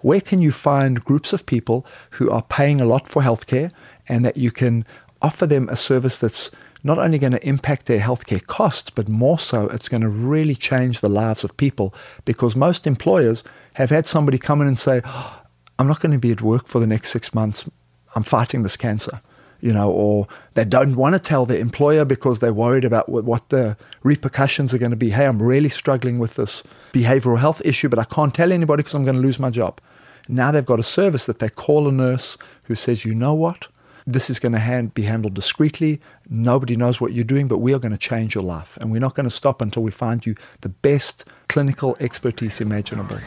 Where can you find groups of people who are paying a lot for healthcare and that you can offer them a service that's not only going to impact their healthcare costs, but more so, it's going to really change the lives of people because most employers have had somebody come in and say, oh, I'm not going to be at work for the next six months. I'm fighting this cancer, you know, or they don't want to tell their employer because they're worried about what the repercussions are going to be. Hey, I'm really struggling with this behavioral health issue, but I can't tell anybody because I'm going to lose my job. Now they've got a service that they call a nurse who says, you know what? This is going to hand, be handled discreetly. Nobody knows what you're doing, but we are going to change your life. And we're not going to stop until we find you the best clinical expertise imaginable.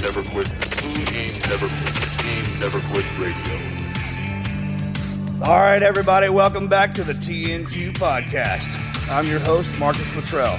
Never quit. Never quit. Never quit radio. All right, everybody, welcome back to the TNQ podcast. I'm your host, Marcus Luttrell.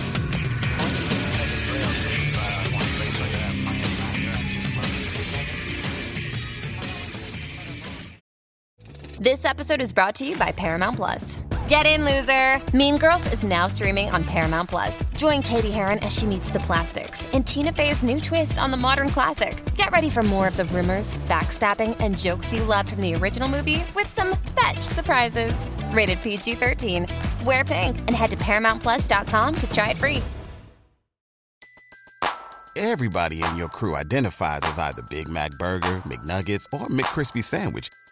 This episode is brought to you by Paramount Plus. Get in, loser! Mean Girls is now streaming on Paramount Plus. Join Cady Heron as she meets the plastics in Tina Fey's new twist on the modern classic. Get ready for more of the rumors, backstabbing, and jokes you loved from the original movie with some fetch surprises. Rated PG 13. Wear pink and head to ParamountPlus.com to try it free. Everybody in your crew identifies as either Big Mac Burger, McNuggets, or McCrispy Sandwich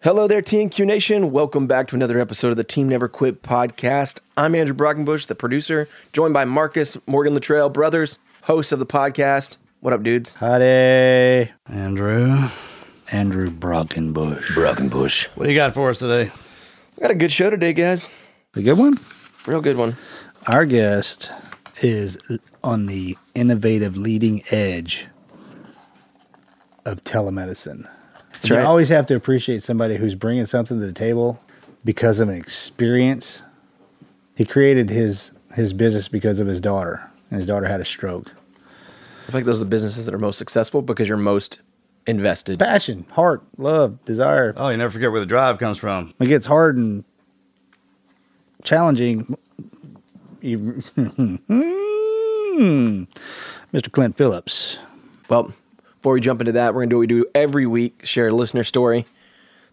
Hello there, TNQ Nation. Welcome back to another episode of the Team Never Quit podcast. I'm Andrew Brockenbush, the producer, joined by Marcus Morgan Luttrell, brothers, hosts of the podcast. What up, dudes? Howdy. Andrew. Andrew Brockenbush. Brockenbush. What do you got for us today? We got a good show today, guys. A good one? Real good one. Our guest is on the innovative leading edge of telemedicine. That's you right. always have to appreciate somebody who's bringing something to the table because of an experience. He created his his business because of his daughter, and his daughter had a stroke. I feel like those are the businesses that are most successful because you're most invested. Passion, heart, love, desire. Oh, you never forget where the drive comes from. It gets hard and challenging. Hmm. Mr. Clint Phillips. Well, before we jump into that, we're going to do what we do every week share a listener story.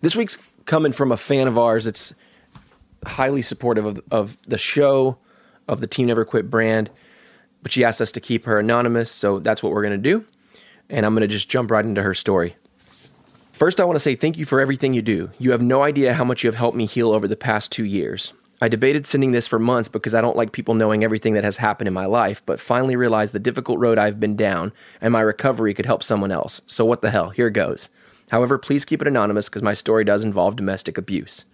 This week's coming from a fan of ours that's highly supportive of, of the show, of the Team Never Quit brand, but she asked us to keep her anonymous, so that's what we're going to do. And I'm going to just jump right into her story. First, I want to say thank you for everything you do. You have no idea how much you have helped me heal over the past two years. I debated sending this for months because I don't like people knowing everything that has happened in my life, but finally realized the difficult road I've been down and my recovery could help someone else. So, what the hell? Here goes. However, please keep it anonymous because my story does involve domestic abuse.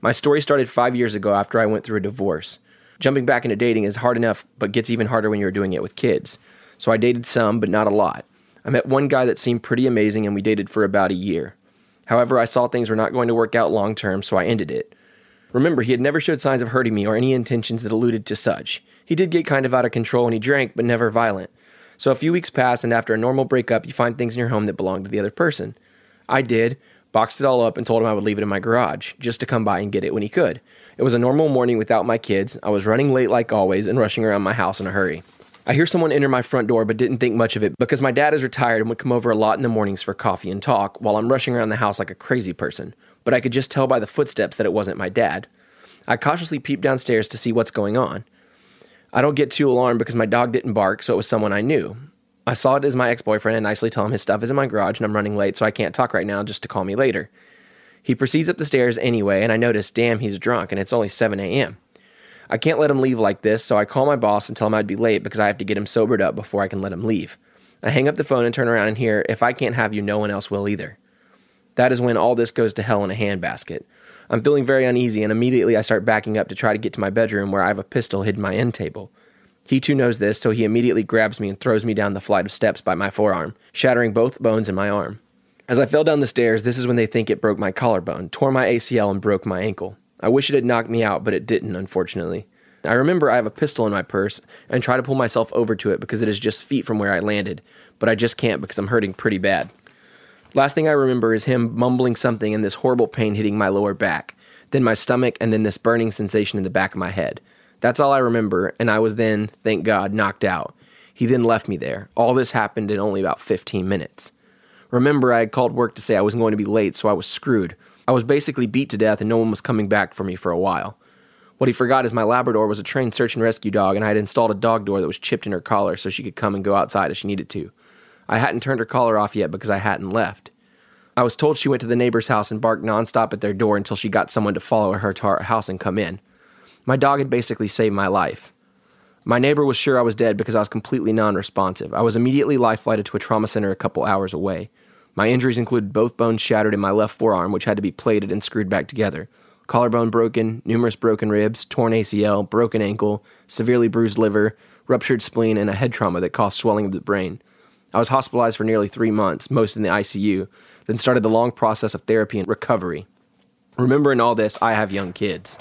My story started five years ago after I went through a divorce. Jumping back into dating is hard enough, but gets even harder when you're doing it with kids. So, I dated some, but not a lot. I met one guy that seemed pretty amazing and we dated for about a year. However, I saw things were not going to work out long term, so I ended it. Remember, he had never showed signs of hurting me or any intentions that alluded to such. He did get kind of out of control when he drank, but never violent. So a few weeks passed, and after a normal breakup, you find things in your home that belong to the other person. I did, boxed it all up, and told him I would leave it in my garage just to come by and get it when he could. It was a normal morning without my kids. I was running late like always and rushing around my house in a hurry. I hear someone enter my front door, but didn't think much of it because my dad is retired and would come over a lot in the mornings for coffee and talk while I'm rushing around the house like a crazy person. But I could just tell by the footsteps that it wasn't my dad. I cautiously peeped downstairs to see what's going on. I don't get too alarmed because my dog didn't bark, so it was someone I knew. I saw it as my ex boyfriend and nicely tell him his stuff is in my garage and I'm running late, so I can't talk right now just to call me later. He proceeds up the stairs anyway, and I notice, damn, he's drunk, and it's only 7 a.m. I can't let him leave like this, so I call my boss and tell him I'd be late because I have to get him sobered up before I can let him leave. I hang up the phone and turn around and hear, if I can't have you, no one else will either. That is when all this goes to hell in a handbasket. I'm feeling very uneasy, and immediately I start backing up to try to get to my bedroom where I have a pistol hidden my end table. He too knows this, so he immediately grabs me and throws me down the flight of steps by my forearm, shattering both bones in my arm. As I fell down the stairs, this is when they think it broke my collarbone, tore my ACL, and broke my ankle. I wish it had knocked me out, but it didn't, unfortunately. I remember I have a pistol in my purse and try to pull myself over to it because it is just feet from where I landed, but I just can't because I'm hurting pretty bad. Last thing I remember is him mumbling something and this horrible pain hitting my lower back, then my stomach, and then this burning sensation in the back of my head. That's all I remember, and I was then, thank God, knocked out. He then left me there. All this happened in only about 15 minutes. Remember, I had called work to say I was going to be late, so I was screwed. I was basically beat to death, and no one was coming back for me for a while. What he forgot is my Labrador was a trained search and rescue dog, and I had installed a dog door that was chipped in her collar so she could come and go outside if she needed to. I hadn't turned her collar off yet because I hadn't left. I was told she went to the neighbor's house and barked nonstop at their door until she got someone to follow her to our house and come in. My dog had basically saved my life. My neighbor was sure I was dead because I was completely non responsive. I was immediately life flighted to a trauma center a couple hours away. My injuries included both bones shattered in my left forearm, which had to be plated and screwed back together, collarbone broken, numerous broken ribs, torn ACL, broken ankle, severely bruised liver, ruptured spleen, and a head trauma that caused swelling of the brain. I was hospitalized for nearly three months, most in the ICU, then started the long process of therapy and recovery. Remembering all this, I have young kids.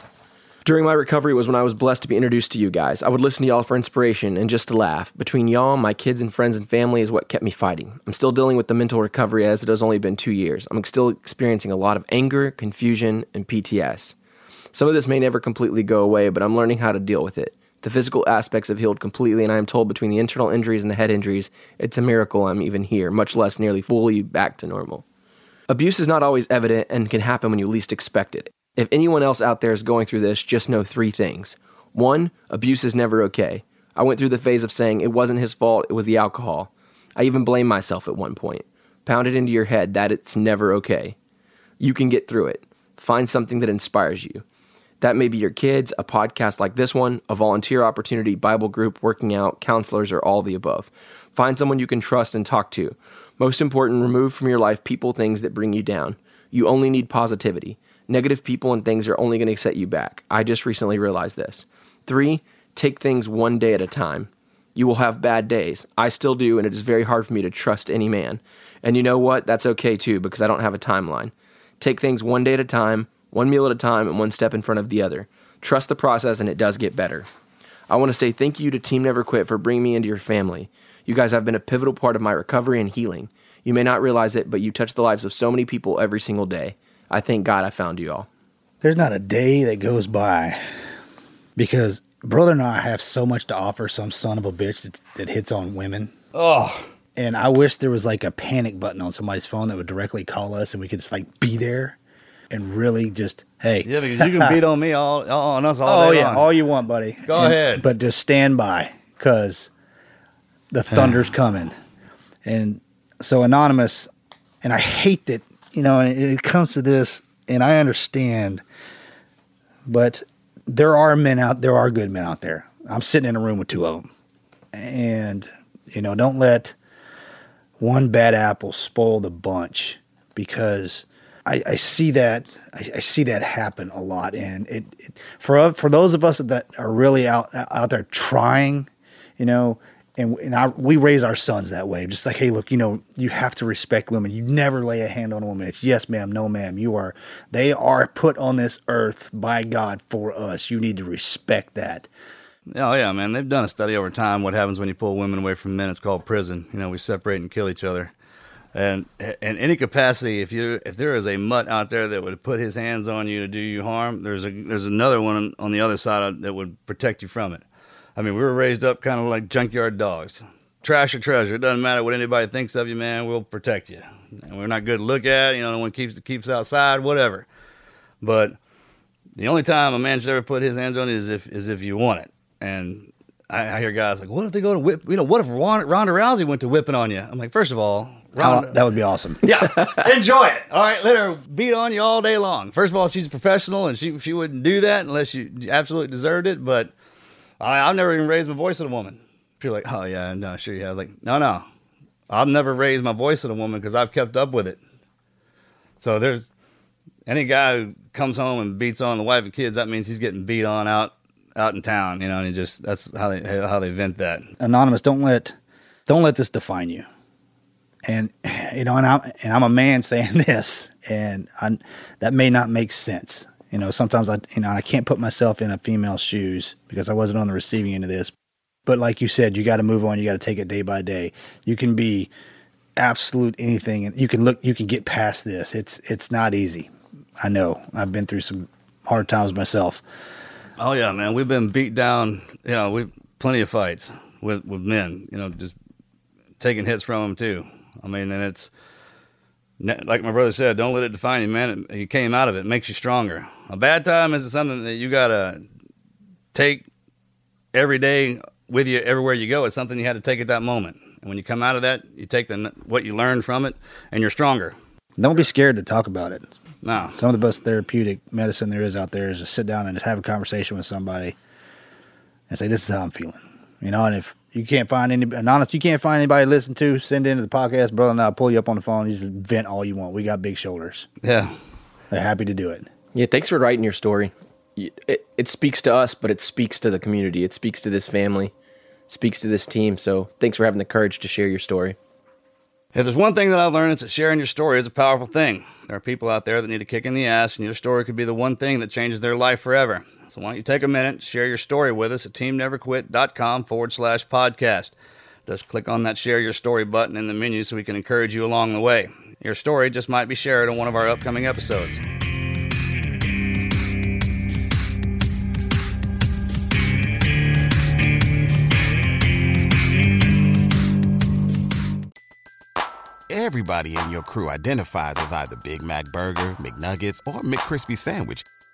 During my recovery was when I was blessed to be introduced to you guys. I would listen to y'all for inspiration and just to laugh. Between y'all, my kids and friends and family is what kept me fighting. I'm still dealing with the mental recovery as it has only been two years. I'm still experiencing a lot of anger, confusion, and PTS. Some of this may never completely go away, but I'm learning how to deal with it. The physical aspects have healed completely, and I am told between the internal injuries and the head injuries, it's a miracle I'm even here, much less nearly fully back to normal. Abuse is not always evident and can happen when you least expect it. If anyone else out there is going through this, just know three things. One, abuse is never okay. I went through the phase of saying it wasn't his fault, it was the alcohol. I even blamed myself at one point. Pound it into your head that it's never okay. You can get through it. Find something that inspires you. That may be your kids, a podcast like this one, a volunteer opportunity, Bible group, working out, counselors, or all the above. Find someone you can trust and talk to. Most important, remove from your life people, things that bring you down. You only need positivity. Negative people and things are only going to set you back. I just recently realized this. Three, take things one day at a time. You will have bad days. I still do, and it is very hard for me to trust any man. And you know what? That's okay too, because I don't have a timeline. Take things one day at a time, one meal at a time, and one step in front of the other. Trust the process, and it does get better. I want to say thank you to Team Never Quit for bringing me into your family. You guys have been a pivotal part of my recovery and healing. You may not realize it, but you touch the lives of so many people every single day. I thank God I found you all. There's not a day that goes by because brother and I have so much to offer some son of a bitch that, that hits on women. Oh, And I wish there was like a panic button on somebody's phone that would directly call us and we could just like be there and really just, hey. Yeah, because you can beat on me all, all on us all Oh, day yeah. long. All you want, buddy. Go And- ahead. But just stand by because the thunder's coming. And so, Anonymous, and I hate that, you know, and it, it comes to this, and I understand, but there are men out, there are good men out there. I'm sitting in a room with two of them. And, you know, don't let one bad apple spoil the bunch because I, I see that I, I see that happen a lot, and it, it for for those of us that are really out out there trying, you know, and and I, we raise our sons that way, just like hey, look, you know, you have to respect women. You never lay a hand on a woman. It's yes, ma'am, no, ma'am. You are they are put on this earth by God for us. You need to respect that. Oh yeah, man. They've done a study over time. What happens when you pull women away from men? It's called prison. You know, we separate and kill each other. And in any capacity, if you if there is a mutt out there that would put his hands on you to do you harm, there's a there's another one on the other side that would protect you from it. I mean, we were raised up kind of like junkyard dogs. Trash or treasure, it doesn't matter what anybody thinks of you, man. We'll protect you. And we're not good to look at. You know, no one keeps keeps outside, whatever. But the only time a man should ever put his hands on you is if is if you want it. And I, I hear guys like, "What if they go to whip? You know, what if Ronda Rousey went to whipping on you?" I'm like, first of all, Ronda, How- that would be awesome. yeah, enjoy it. All right, let her beat on you all day long. First of all, she's a professional, and she she wouldn't do that unless you absolutely deserved it. But I, I've never even raised my voice at a woman. People are like, oh yeah, no, sure you have. Like, no, no, I've never raised my voice at a woman because I've kept up with it. So there's any guy who comes home and beats on the wife and kids. That means he's getting beat on out out in town. You know, and he just that's how they how they vent that. Anonymous, don't let don't let this define you. And you know, and I'm and I'm a man saying this, and I, that may not make sense. You know, sometimes I you know I can't put myself in a female's shoes because I wasn't on the receiving end of this. But like you said, you got to move on. You got to take it day by day. You can be absolute anything, and you can look. You can get past this. It's it's not easy. I know. I've been through some hard times myself. Oh yeah, man. We've been beat down. You know, we plenty of fights with with men. You know, just taking hits from them too. I mean, and it's like my brother said, don't let it define you, man. It, you came out of it, it makes you stronger. A bad time is something that you gotta take every day with you everywhere you go. It's something you had to take at that moment. And when you come out of that, you take the what you learned from it, and you're stronger. Don't be scared to talk about it. No. Some of the best therapeutic medicine there is out there is to sit down and just have a conversation with somebody and say, "This is how I'm feeling," you know. And if you can't find any, and honest, you can't find anybody to listen to, send into the podcast, brother, and I'll pull you up on the phone. You just vent all you want. We got big shoulders. Yeah, they're happy to do it. Yeah, thanks for writing your story. It, it speaks to us, but it speaks to the community. It speaks to this family, it speaks to this team. So thanks for having the courage to share your story. If there's one thing that I've learned, it's that sharing your story is a powerful thing. There are people out there that need a kick in the ass, and your story could be the one thing that changes their life forever. So why don't you take a minute, share your story with us at teamneverquit.com forward slash podcast. Just click on that share your story button in the menu so we can encourage you along the way. Your story just might be shared on one of our upcoming episodes. Everybody in your crew identifies as either Big Mac Burger, McNuggets, or McCrispy Sandwich.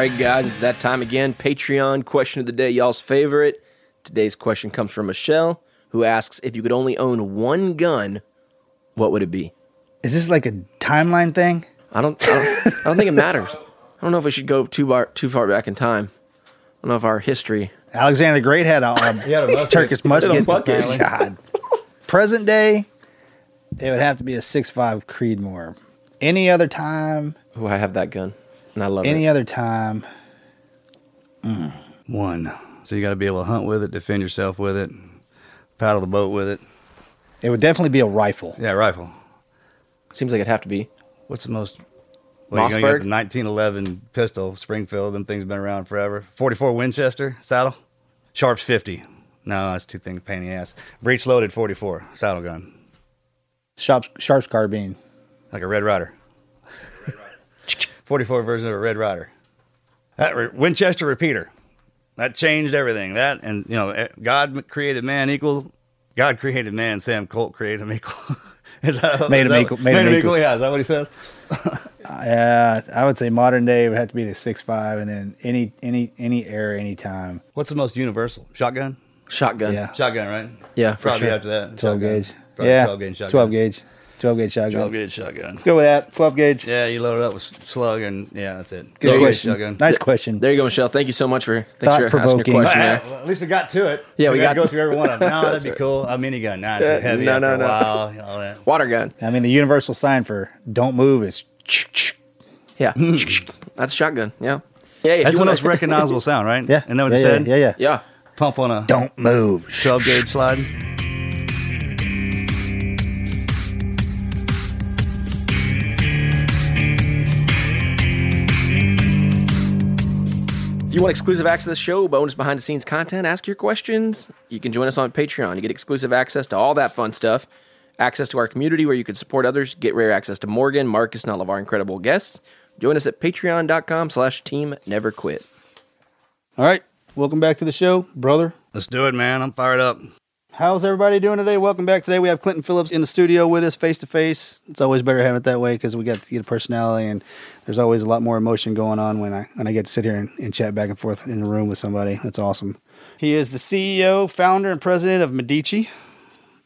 Right, guys, it's that time again. Patreon question of the day, y'all's favorite. Today's question comes from Michelle, who asks if you could only own one gun, what would it be? Is this like a timeline thing? I don't. I don't, I don't think it matters. I don't know if we should go too far too far back in time. I don't know if our history. Alexander the Great had a, a Turkish musket. musket. God. Present day, it would have to be a six five Creedmoor. Any other time, Oh, I have that gun, and I love any it. other time, mm. One. So you got to be able to hunt with it, defend yourself with it, paddle the boat with it. it would definitely be a rifle. Yeah, rifle. Seems like it'd have to be. What's the most? Well, you, you got Mossberg? the 1911 pistol, Springfield. Them things have been around forever. 44 Winchester saddle, Sharps 50. No, that's two things pain in the ass. Breech loaded 44 saddle gun, Sharps, Sharps carbine. like a Red Ryder. 44 version of a Red Ryder. That re- Winchester repeater. That changed everything. That and you know, eh, God created man equal. God created man, Sam Colt created him equal. is that, Made is him that- equal- made him equal. Yeah, is that what he says? Yeah, I would say modern day would have to be the six five, and then any any any era, any time. What's the most universal? Shotgun. Shotgun. Yeah. Shotgun, right? Yeah, for Probably sure. after that. Twelve shotgun. gauge. Probably yeah, 12 gauge shotgun. twelve gauge, twelve gauge shotgun. 12 gauge shotgun. Let's go with that. Twelve gauge. Yeah, you load it up with slug and yeah, that's it. Good question. shotgun. Nice question. There you go, Michelle. Thank you so much for thanks for asking your Thought-provoking. question there. Well, at least we got to it. Yeah, we gotta go through every one of them. No, that'd be cool. A minigun. Nah, it's Yeah, too heavy no, after no, a no. while. You know, all that. Water gun. I mean, the universal sign for "don't move" is Yeah. Hmm. That's a shotgun. Yeah. Yeah. If That's you the wanna- most recognizable sound, right? yeah. And that what yeah, it yeah, said? Yeah, yeah. Yeah. Pump on a Don't move. 12 gauge slide. If you want exclusive access to the show, bonus behind the scenes content, ask your questions, you can join us on Patreon. You get exclusive access to all that fun stuff, access to our community where you can support others, get rare access to Morgan, Marcus, and all of our incredible guests. Join us at patreon.com slash team never quit. All right. Welcome back to the show, brother. Let's do it, man. I'm fired up. How's everybody doing today? Welcome back today. We have Clinton Phillips in the studio with us face to face. It's always better having it that way because we get to get a personality and there's always a lot more emotion going on when I when I get to sit here and, and chat back and forth in the room with somebody. That's awesome. He is the CEO, founder, and president of Medici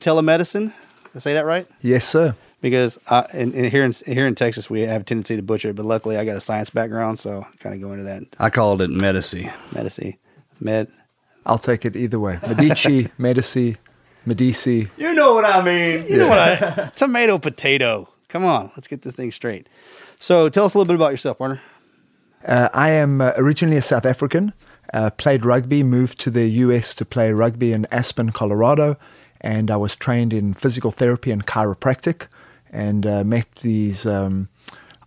Telemedicine. Did I say that right? Yes, sir. Because I, and, and here in here in Texas we have a tendency to butcher it, but luckily I got a science background, so I kind of go into that I called it Medici. medici, med. I'll take it either way. Medici, Medici, Medici. You know what I mean. You know what? I, tomato, potato. Come on, let's get this thing straight. So, tell us a little bit about yourself, Warner. Uh, I am uh, originally a South African, uh, played rugby, moved to the US to play rugby in Aspen, Colorado, and I was trained in physical therapy and chiropractic and uh, met these um,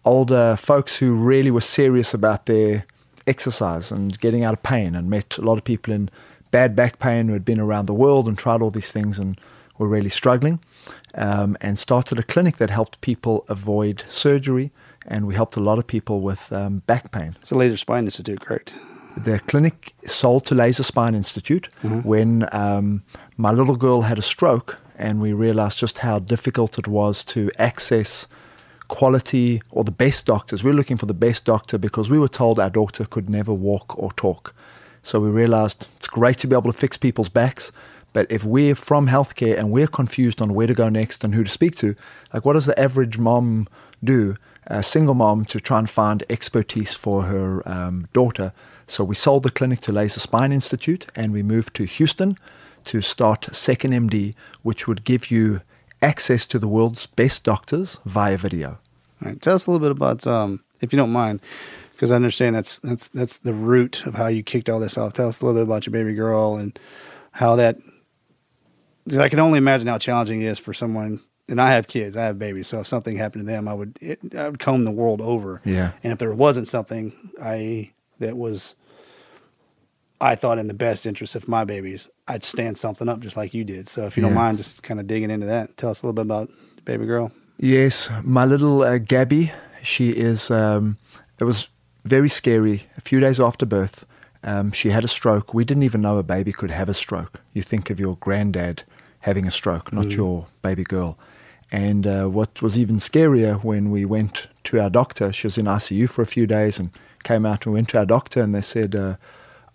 older folks who really were serious about their exercise and getting out of pain and met a lot of people in bad back pain who had been around the world and tried all these things and were really struggling um, and started a clinic that helped people avoid surgery and we helped a lot of people with um, back pain. It's a Laser Spine Institute, correct? The clinic sold to Laser Spine Institute when um, my little girl had a stroke, and we realized just how difficult it was to access quality or the best doctors. We were looking for the best doctor because we were told our daughter could never walk or talk. So we realized it's great to be able to fix people's backs, but if we're from healthcare and we're confused on where to go next and who to speak to, like what does the average mom do, a single mom, to try and find expertise for her um, daughter? So we sold the clinic to Laser Spine Institute and we moved to Houston to start Second MD, which would give you access to the world's best doctors via video. Tell us a little bit about, um, if you don't mind, because I understand that's that's that's the root of how you kicked all this off. Tell us a little bit about your baby girl and how that. I can only imagine how challenging it is for someone. And I have kids, I have babies, so if something happened to them, I would it, I would comb the world over. Yeah. And if there wasn't something I that was, I thought in the best interest of my babies, I'd stand something up just like you did. So if you don't mind, just kind of digging into that. Tell us a little bit about baby girl. Yes, my little uh, Gabby, she is, um, it was very scary. A few days after birth, um, she had a stroke. We didn't even know a baby could have a stroke. You think of your granddad having a stroke, not your baby girl. And uh, what was even scarier when we went to our doctor, she was in ICU for a few days and came out and went to our doctor and they said, uh,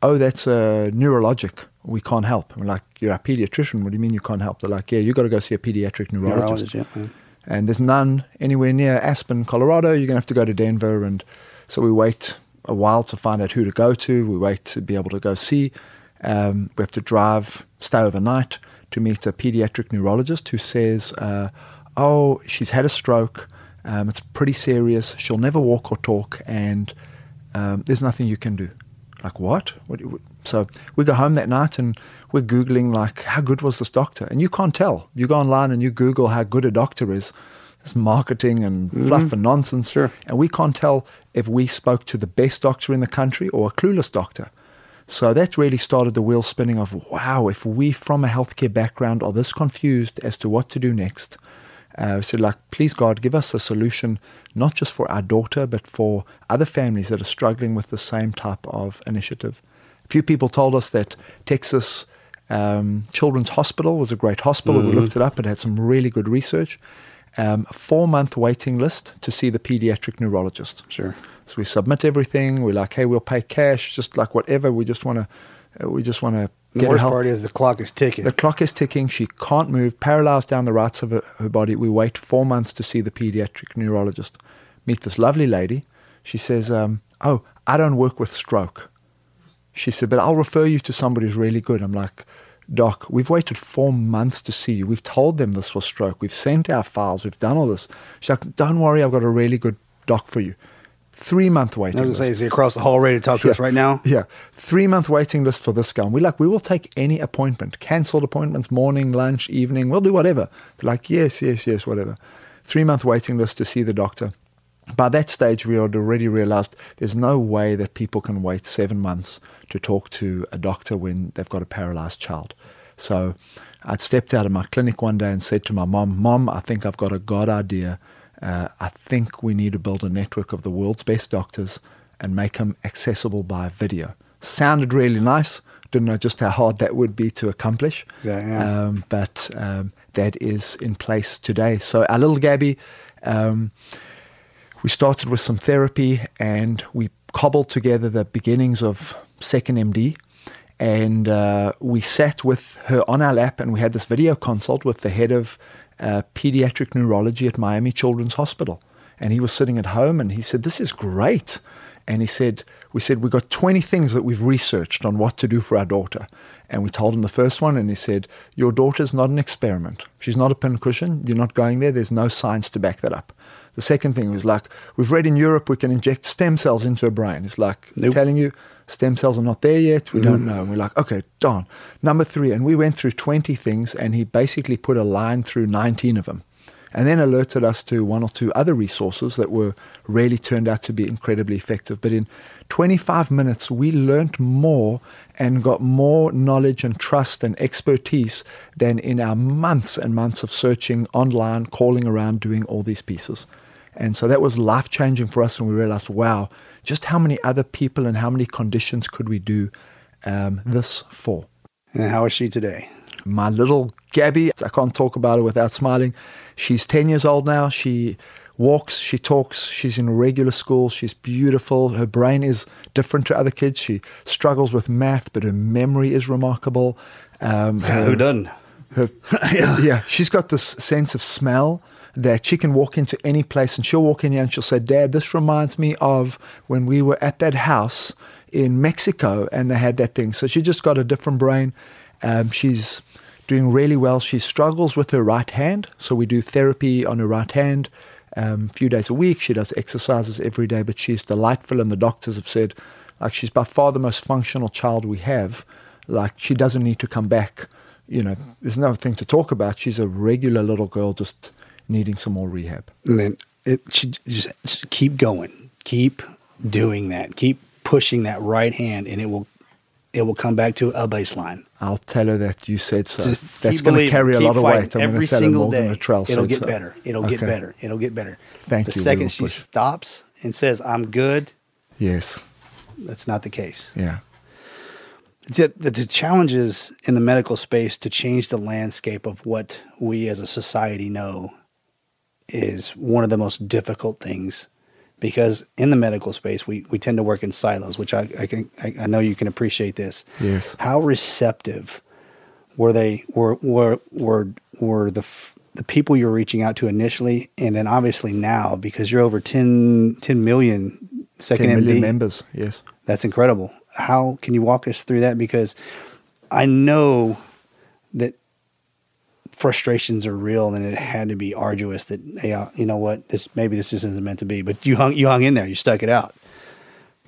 oh, that's uh, neurologic. We can't help. I'm like, you're a pediatrician. What do you mean you can't help? They're like, yeah, you've got to go see a pediatric neurologist. Neurologist, yeah. And there's none anywhere near Aspen, Colorado. You're going to have to go to Denver. And so we wait a while to find out who to go to. We wait to be able to go see. Um, we have to drive, stay overnight to meet a pediatric neurologist who says, uh, oh, she's had a stroke. Um, it's pretty serious. She'll never walk or talk. And um, there's nothing you can do. Like, what? what? So we go home that night and we're Googling, like, how good was this doctor? And you can't tell. You go online and you Google how good a doctor is. There's marketing and fluff and nonsense. Sure. And we can't tell if we spoke to the best doctor in the country or a clueless doctor. So that really started the wheel spinning of, wow, if we from a healthcare background are this confused as to what to do next, uh, we said, like, please God, give us a solution, not just for our daughter, but for other families that are struggling with the same type of initiative. A few people told us that Texas Um, Children's Hospital was a great hospital. We Mhm. looked it up. It had some really good research. Um, a four month waiting list to see the pediatric neurologist. Sure. So we submit everything. We're like, hey, we'll pay cash, just like whatever. We just want to, uh, we just want to. The worst part is the clock is ticking. The clock is ticking. She can't move, paralyzed down the right side of her, her body. We wait four months to see the pediatric neurologist. Meet this lovely lady. She says, um, "Oh, I don't work with stroke." She said, "But I'll refer you to somebody who's really good." I'm like, "Doc, we've waited four months to see you. We've told them this was stroke. We've sent our files. We've done all this." She's like, "Don't worry, I've got a really good doc for you." Three month waiting. I was going to say, is he across the hall ready to talk to us right now? Yeah, three month waiting list for this guy. And we're like, we will take any appointment, cancelled appointments, morning, lunch, evening. We'll do whatever. They're like, yes, yes, yes, whatever. Three month waiting list to see the doctor. By that stage, we had already realized there's no way that people can wait seven months to talk to a doctor when they've got a paralyzed child. So I'd stepped out of my clinic one day and said to my mom, Mom, I think I've got a God idea. Uh, I think we need to build a network of the world's best doctors and make them accessible by video. Sounded really nice. Didn't know just how hard that would be to accomplish. Yeah, yeah. Um, but um, that is in place today. So our little Gabby, um, we started with some therapy and we cobbled together the beginnings of Second MD. And uh, we sat with her on our lap and we had this video consult with the head of uh, pediatric neurology at Miami Children's Hospital. And he was sitting at home and he said, This is great. And he said, We said, We've got 20 things that we've researched on what to do for our daughter. And we told him the first one, and he said, Your daughter's not an experiment. She's not a pincushion. You're not going there. There's no science to back that up. The second thing was like, We've read in Europe we can inject stem cells into a brain. It's like telling you, stem cells are not there yet. We don't mm-hmm. know. And we're like, okay, darn. Number three. And we went through 20 things, and he basically put a line through 19 of them. And then alerted us to one or two other resources that were really turned out to be incredibly effective. But in 25 minutes, we learned more and got more knowledge and trust and expertise than in our months and months of searching online, calling around, doing all these pieces. And so that was life changing for us. And we realized, wow, just how many other people and how many conditions could we do um, this for? And how is she today? My little Gabby, I can't talk about her without smiling. She's 10 years old now. She walks, she talks, she's in regular school, she's beautiful. Her brain is different to other kids. She struggles with math, but her memory is remarkable. Um, Who doesn't? Her, yeah. she's got this sense of smell that she can walk into any place and she'll walk in here and she'll say, Dad, this reminds me of when we were at that house in Mexico and they had that thing. So she just got a different brain. Um, she's doing really well. She struggles with her right hand. So we do therapy on her right hand um, a few days a week. She does exercises every day, but she's delightful. And the doctors have said, like, she's by far the most functional child we have. Like, she doesn't need to come back. You know, there's nothing to talk about. She's a regular little girl just needing some more rehab. And then it should just, just keep going. Keep doing that. Keep pushing that right hand, and it will it will come back to a baseline. I'll tell her that you said so. Just That's going to carry a lot of weight. I'm Every single day, it'll get so. better. It'll get better. It'll get better. Thank the you. We second she push. stops and says, "I'm good," Yes. that's not the case. Yeah. The, the, the challenges in the medical space to change the landscape of what we as a society know is one of the most difficult things because in the medical space we, we tend to work in silos which I, I can I, I know you can appreciate this Yes. how receptive were they were were were, were the f- the people you were reaching out to initially and then obviously now because you're over 10, 10 million second 10 million MD members. Yes. that's incredible. How can you walk us through that? Because I know that frustrations are real and it had to be arduous that, hey, uh, you know what, this maybe this just isn't meant to be. But you hung you hung in there, you stuck it out.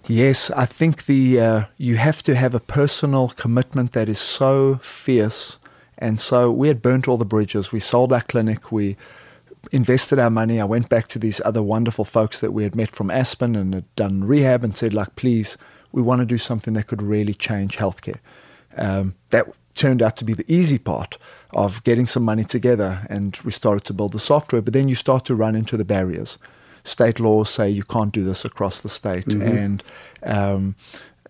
Yes, I think the uh, you have to have a personal commitment that is so fierce, and so we had burnt all the bridges. We sold our clinic. We invested our money. I went back to these other wonderful folks that we had met from Aspen and had done rehab, and said, like, please, we want to do something that could really change healthcare. Um, that turned out to be the easy part of getting some money together, and we started to build the software. But then you start to run into the barriers. State laws say you can't do this across the state, Mhm. and um,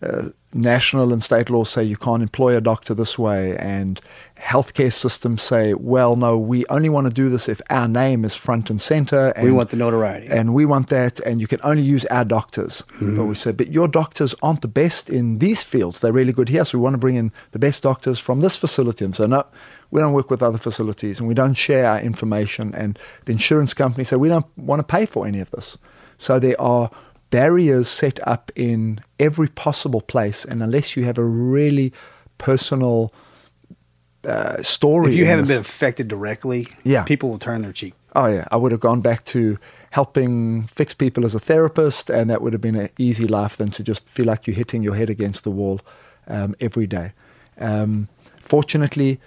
uh, national and state laws say you can't employ a doctor this way, and healthcare systems say, well, no, we only want to do this if our name is front and center. And, we want the notoriety. And we want that, and you can only use our doctors. Mm-hmm. But we said, but your doctors aren't the best in these fields. They're really good here, so we want to bring in the best doctors from this facility. And so, no, we don't work with other facilities, and we don't share our information. And the insurance company said, we don't want to pay for any of this. So there are barriers set up in every possible place, and unless you have a really personal uh, story, if you haven't this- been affected directly, Yeah. people will turn their cheek. Oh yeah, I would have gone back to helping fix people as a therapist, and that would have been an easy life than to just feel like you're hitting your head against the wall um, every day. Um, fortunately,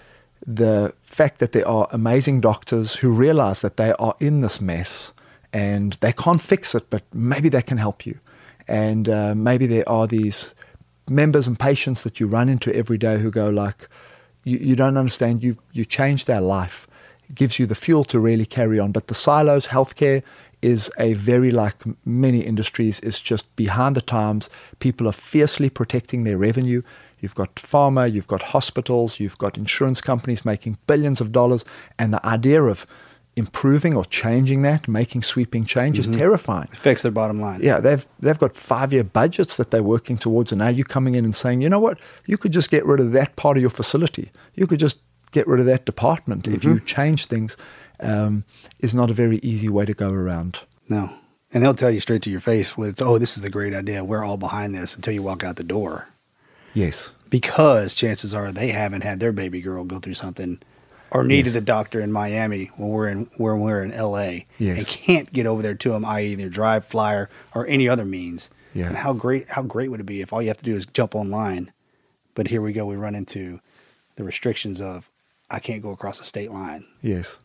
the fact that there are amazing doctors who realize that they are in this mess and they can't fix it, but maybe they can help you, and uh, maybe there are these members and patients that you run into every day who go like, you, you don't understand, you you changed their life It gives you the fuel to really carry on. But the silos, healthcare is a very, like many industries, is just behind the times. People are fiercely protecting their revenue. You've got pharma, you've got hospitals, you've got insurance companies making billions of dollars. And the idea of improving or changing that, making sweeping change is Mhm. terrifying. Fix their bottom line. Yeah, they've they've got five year budgets that they're working towards, and now you're coming in and saying, you know what, you could just get rid of that part of your facility. You could just get rid of that department if you Mhm. change things. Um, is not a very easy way to go around. No. And they'll tell you straight to your face, well, it's, oh, this is a great idea. We're all behind this until you walk out the door. Yes. Because chances are they haven't had their baby girl go through something or needed Yes. a doctor in Miami when we're in when we're in LA Yes. and can't get over there to them, i.e. either drive, flyer, or any other means. Yeah. And how great how great would it be if all you have to do is jump online? But here we go, we run into the restrictions of I can't go across a state line. Yes.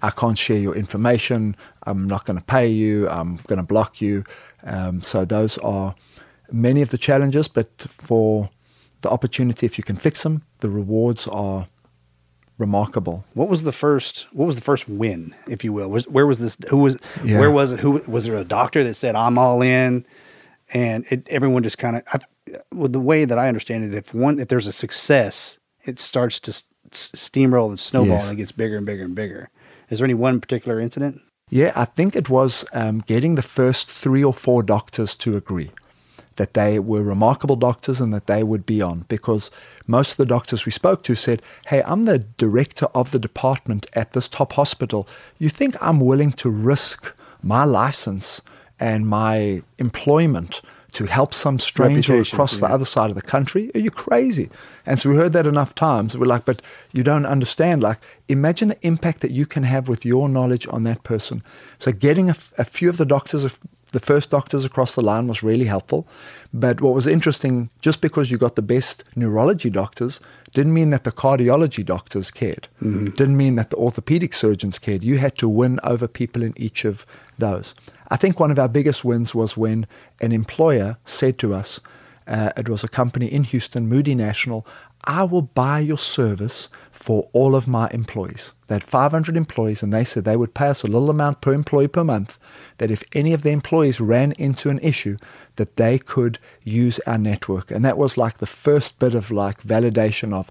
I can't share your information. I'm not going to pay you. I'm going to block you. Um, so those are many of the challenges. But for the opportunity, if you can fix them, the rewards are remarkable. What was the first? What was the first win, if you will? Was where was this? Who was? Yeah. Where was it? Who was there? A doctor that said, "I'm all in," and it, everyone just kind of. Well, the way that I understand it, if one, if there's a success, it starts to s- steamroll and snowball, Yes. and it gets bigger and bigger and bigger. Is there any one particular incident? Yeah, I think it was um, getting the first three or four doctors to agree that they were remarkable doctors and that they would be on because most of the doctors we spoke to said, Hey, I'm the director of the department at this top hospital. You think I'm willing to risk my license and my employment to help some stranger Reputation, across the other side of the country? Are you crazy? And so we heard that enough times. We're like, but you don't understand. Like, imagine the impact that you can have with your knowledge on that person. So getting a, f- a few of the doctors, the first doctors across the line was really helpful. But what was interesting, just because you got the best neurology doctors, didn't mean that the cardiology doctors cared. Didn't mean that the orthopedic surgeons cared. You had to win over people in each of those. I think one of our biggest wins was when an employer said to us, uh, it was a company in Houston, Moody National, I will buy your service for all of my employees. They had 500 employees, and they said they would pay us a little amount per employee per month. That if any of the employees ran into an issue, that they could use our network. And that was like the first bit of like validation of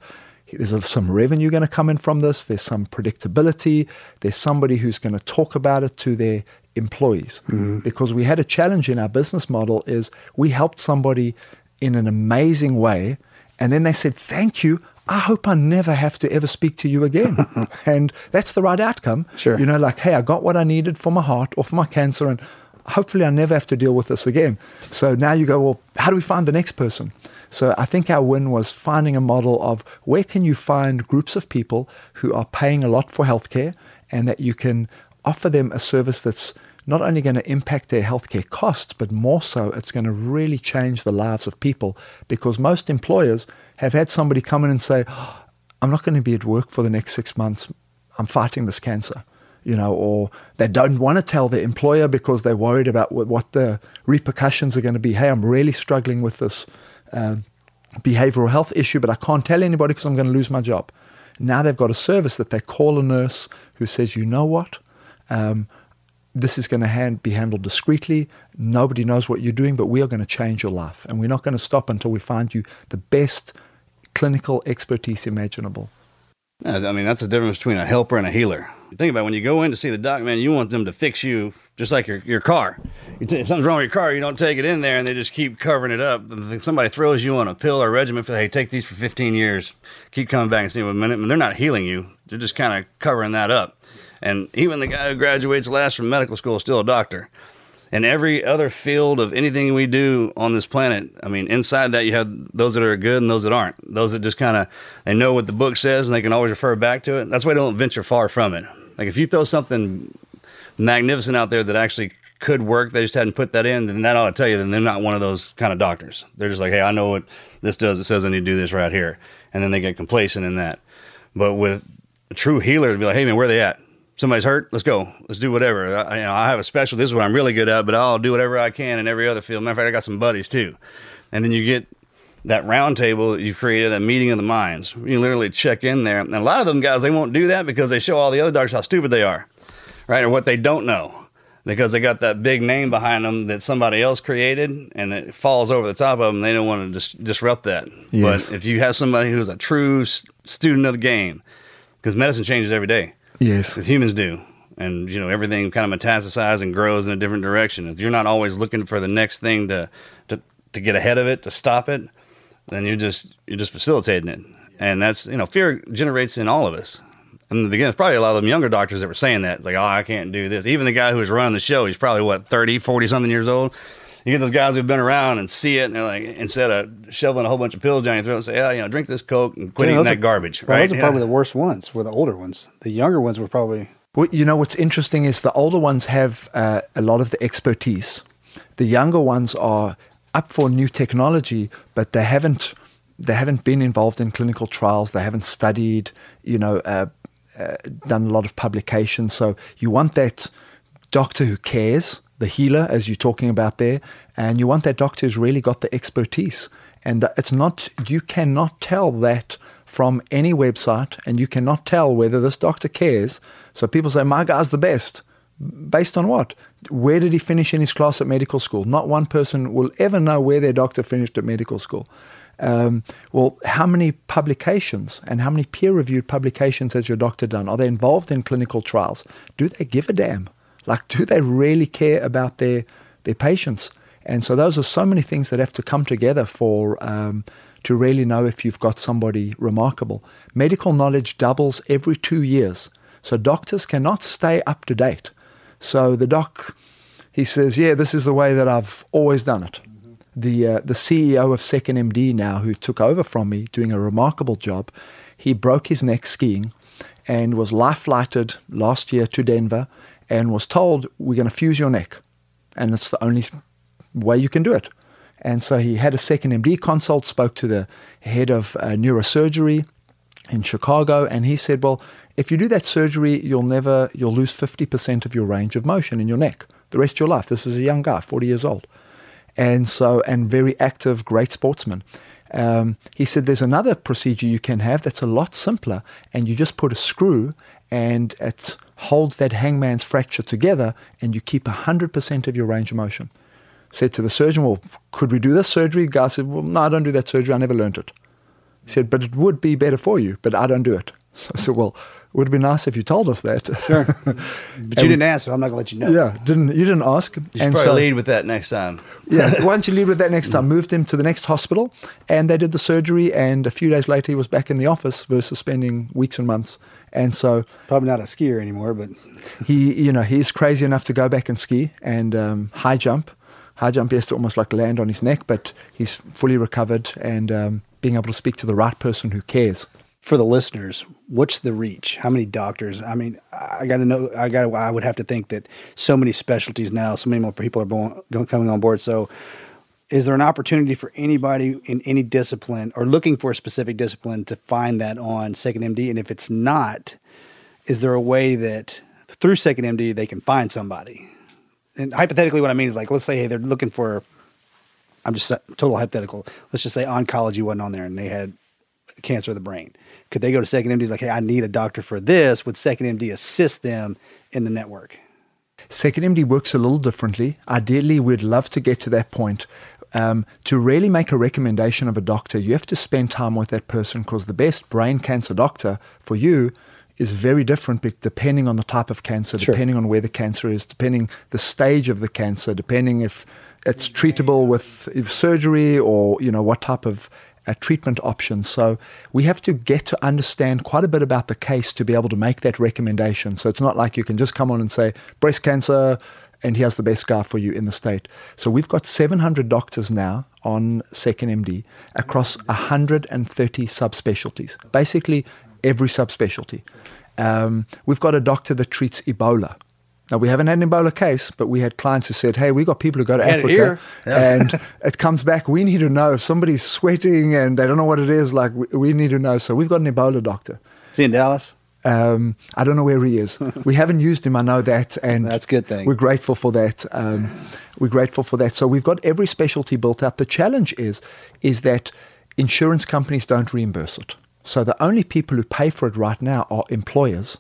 there's some revenue going to come in from this. There's some predictability. There's somebody who's going to talk about it to their employees. Mm-hmm. Because we had a challenge in our business model is we helped somebody in an amazing way, and then they said, "Thank you. I hope I never have to ever speak to you again." and that's the right outcome. Sure. You know, like, hey, I got what I needed for my heart or for my cancer, and hopefully I never have to deal with this again. So now you go, well, how do we find the next person? So I think our win was finding a model of where can you find groups of people who are paying a lot for healthcare and that you can offer them a service that's not only going to impact their healthcare costs, but more so it's going to really change the lives of people because most employers have had somebody come in and say, "Oh, I'm not going to be at work for the next six months. I'm fighting this cancer you know, or they don't want to tell their employer because they're worried about what, the repercussions are going to be. Hey, I'm really struggling with this um, behavioral health issue, but I can't tell anybody because I'm going to lose my job. Now they've got a service that they call a nurse who says, you know what? Um, this is going to hand, be handled discreetly. Nobody knows what you're doing, but we are going to change your life. And we're not going to stop until we find you the best clinical expertise imaginable. I mean, that's the difference between a helper and a healer. Think about it, when you go in to see the doc, man, you want them to fix you just like your, your car. You t- if something's wrong with your car, you don't take it in there and they just keep covering it up. Somebody throws you on a pill or regimen for, hey, take these for 15 years, keep coming back and see what a minute. And they're not healing you, they're just kind of covering that up. And even the guy who graduates last from medical school is still a doctor. And every other field of anything we do on this planet, I mean, inside that you have those that are good and those that aren't. Those that just kind of they know what the book says and they can always refer back to it. That's why they don't venture far from it. Like if you throw something magnificent out there that actually could work, they just hadn't put that in, then that ought to tell you then they're not one of those kind of doctors. They're just like, hey, I know what this does. It says I need to do this right here, and then they get complacent in that. But with a true healer, to be like, hey man, where are they at? Somebody's hurt, let's go. Let's do whatever. I, you know, I have a special. This is what I'm really good at, but I'll do whatever I can in every other field. Matter of fact, I got some buddies too. And then you get that round table that you've created, that meeting of the minds. You literally check in there. And a lot of them guys, they won't do that because they show all the other doctors how stupid they are, right? Or what they don't know because they got that big name behind them that somebody else created and it falls over the top of them. They don't want to dis- disrupt that. Yes. But if you have somebody who's a true student of the game, because medicine changes every day. Yes. As humans do. And, you know, everything kind of metastasizes and grows in a different direction. If you're not always looking for the next thing to, to, to get ahead of it, to stop it, then you're just, you're just facilitating it. And that's, you know, fear generates in all of us. In the beginning, it's probably a lot of them younger doctors that were saying that, like, oh, I can't do this. Even the guy who was running the show, he's probably, what, 30, 40 something years old. You get those guys who've been around and see it, and they're like, instead of shoveling a whole bunch of pills down your throat, say, oh, you know, drink this Coke and quit Yeah, eating those that are- garbage, well, right? Those are Yeah. probably the worst ones. Were the older ones. The younger ones were probably. Well, you know what's interesting is the older ones have uh, a lot of the expertise. The younger ones are up for new technology, but they haven't they haven't been involved in clinical trials. They haven't studied, you know, uh, uh, done a lot of publications. So you want that doctor who cares, the healer, as you're talking about there, and you want that doctor who's really got the expertise. And it's not you cannot tell that from any website, and you cannot tell whether this doctor cares. So people say, "My guy's the best." Based on what? Where did he finish in his class at medical school? Not one person will ever know where their doctor finished at medical school. Um, well, how many publications and how many peer reviewed publications has your doctor done? Are they involved in clinical trials? Do they give a damn? Like, do they really care about their, their patients? And so, those are so many things that have to come together for um, to really know if you've got somebody remarkable. Medical knowledge doubles every two years. So, doctors cannot stay up to date. So, the doc, he says, Yeah, this is the way that I've always done it the uh, the CEO of Second MD now, who took over from me, doing a remarkable job. He broke his neck skiing, and was life flighted last year to Denver, and was told we're going to fuse your neck, and it's the only way you can do it. And so he had a Second MD consult, spoke to the head of uh, neurosurgery in Chicago, and he said, well. If you do that surgery, you'll never, you'll lose 50% of your range of motion in your neck the rest of your life. This is a young guy, 40 years old and so and very active, great sportsman. Um, he said there's another procedure you can have that's a lot simpler, and you just put a screw and it holds that hangman's fracture together, and you keep 100% of your range of motion. Said to the surgeon, "Well, could we do this surgery?" The guy said, "Well, no, I don't do that surgery. I never learned it." He said, "But it would be better for you, but I don't do it." So I said, "Well, it would be nice if you told us that." Sure. But you didn't ask, so I'm not going to let you know. Yeah, didn't you didn't ask? You should probably lead with that next time. yeah, why don't you lead with that next time? Moved him to the next hospital, and they did the surgery. And a few days later, he was back in the office versus spending weeks and months. And so, Probably not a skier anymore, but he, you know, he's crazy enough to go back and ski and um, high jump. High jump, he has to almost like land on his neck, but he's fully recovered and um, being able to speak to the right person who cares. for the listeners, what's the reach? How many doctors? I mean, I got to know. I got. I would have to think that so many specialties now, so many more people are going, coming on board. So, is there an opportunity for anybody in any discipline or looking for a specific discipline to find that on Second MD? And if it's not, is there a way that through Second MD they can find somebody? And hypothetically, what I mean is like, let's say, hey, they're looking for. I'm just total hypothetical. Let's just say oncology wasn't on there, and they had cancer of the brain. Could they go to Second MD? Like, hey, I need a doctor for this. Would Second MD assist them in the network? Second MD works a little differently. Ideally, we'd love to get to that point. Um, to really make a recommendation of a doctor, you have to spend time with that person because the best brain cancer doctor for you is very different depending on the type of cancer, Sure. depending on where the cancer is, depending the stage of the cancer, depending if it's treatable with if surgery or you know what type of uh, treatment options. So we have to get to understand quite a bit about the case to be able to make that recommendation. So it's not like you can just come on and say breast cancer and here's the best guy for you in the state. So we've got 700 doctors now on Second MD across 130 subspecialties, basically every subspecialty. Um, we've got a doctor that treats Ebola. Now we haven't had an Ebola case, but we had clients who said, "Hey, we got people who go to it Africa. Yeah. and it comes back. We need to know if somebody's sweating and they don't know what it is. Like we, we need to know. So we've got an Ebola doctor. Is he in Dallas? Um, I don't know where he is. we haven't used him. I know that, and That's a good thing. We're grateful for that. Um, we're grateful for that. So we've got every specialty built up. The challenge is, is that insurance companies don't reimburse it. So the only people who pay for it right now are employers,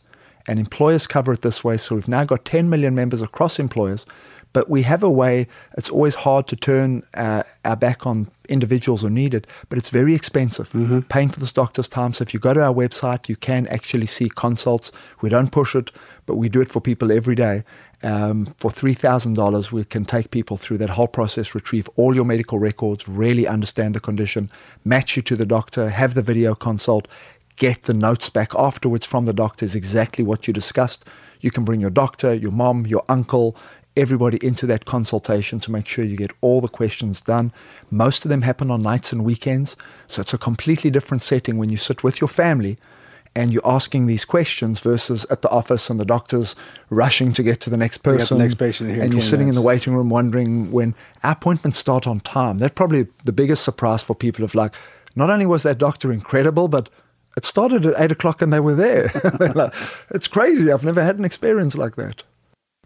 and employers cover it this way. So we've now got 10 million members across employers, but we have a way. It's always hard to turn uh, our back on individuals who need it, but it's very expensive. Paying for this doctor's time. So if you go to our website, you can actually see consults. We don't push it, but we do it for people every day. Um, for three thousand dollars, we can take people through that whole process, retrieve all your medical records, really understand the condition, match you to the doctor, have the video consult, get the notes back afterwards from the doctors exactly what you discussed. You can bring your doctor, your mom, your uncle, everybody into that consultation to make sure you get all the questions done. Most of them happen on nights and weekends, so it's a completely different setting when you sit with your family and you're asking these questions versus at the office and the doctor's rushing to get to the next got the person. next patient here and you're 20 sitting in the waiting room wondering when our appointments start on time. That's probably the biggest surprise for people of like, not only was that doctor incredible, but it started at eight o'clock and they were there. It's crazy. I've never had an experience like that.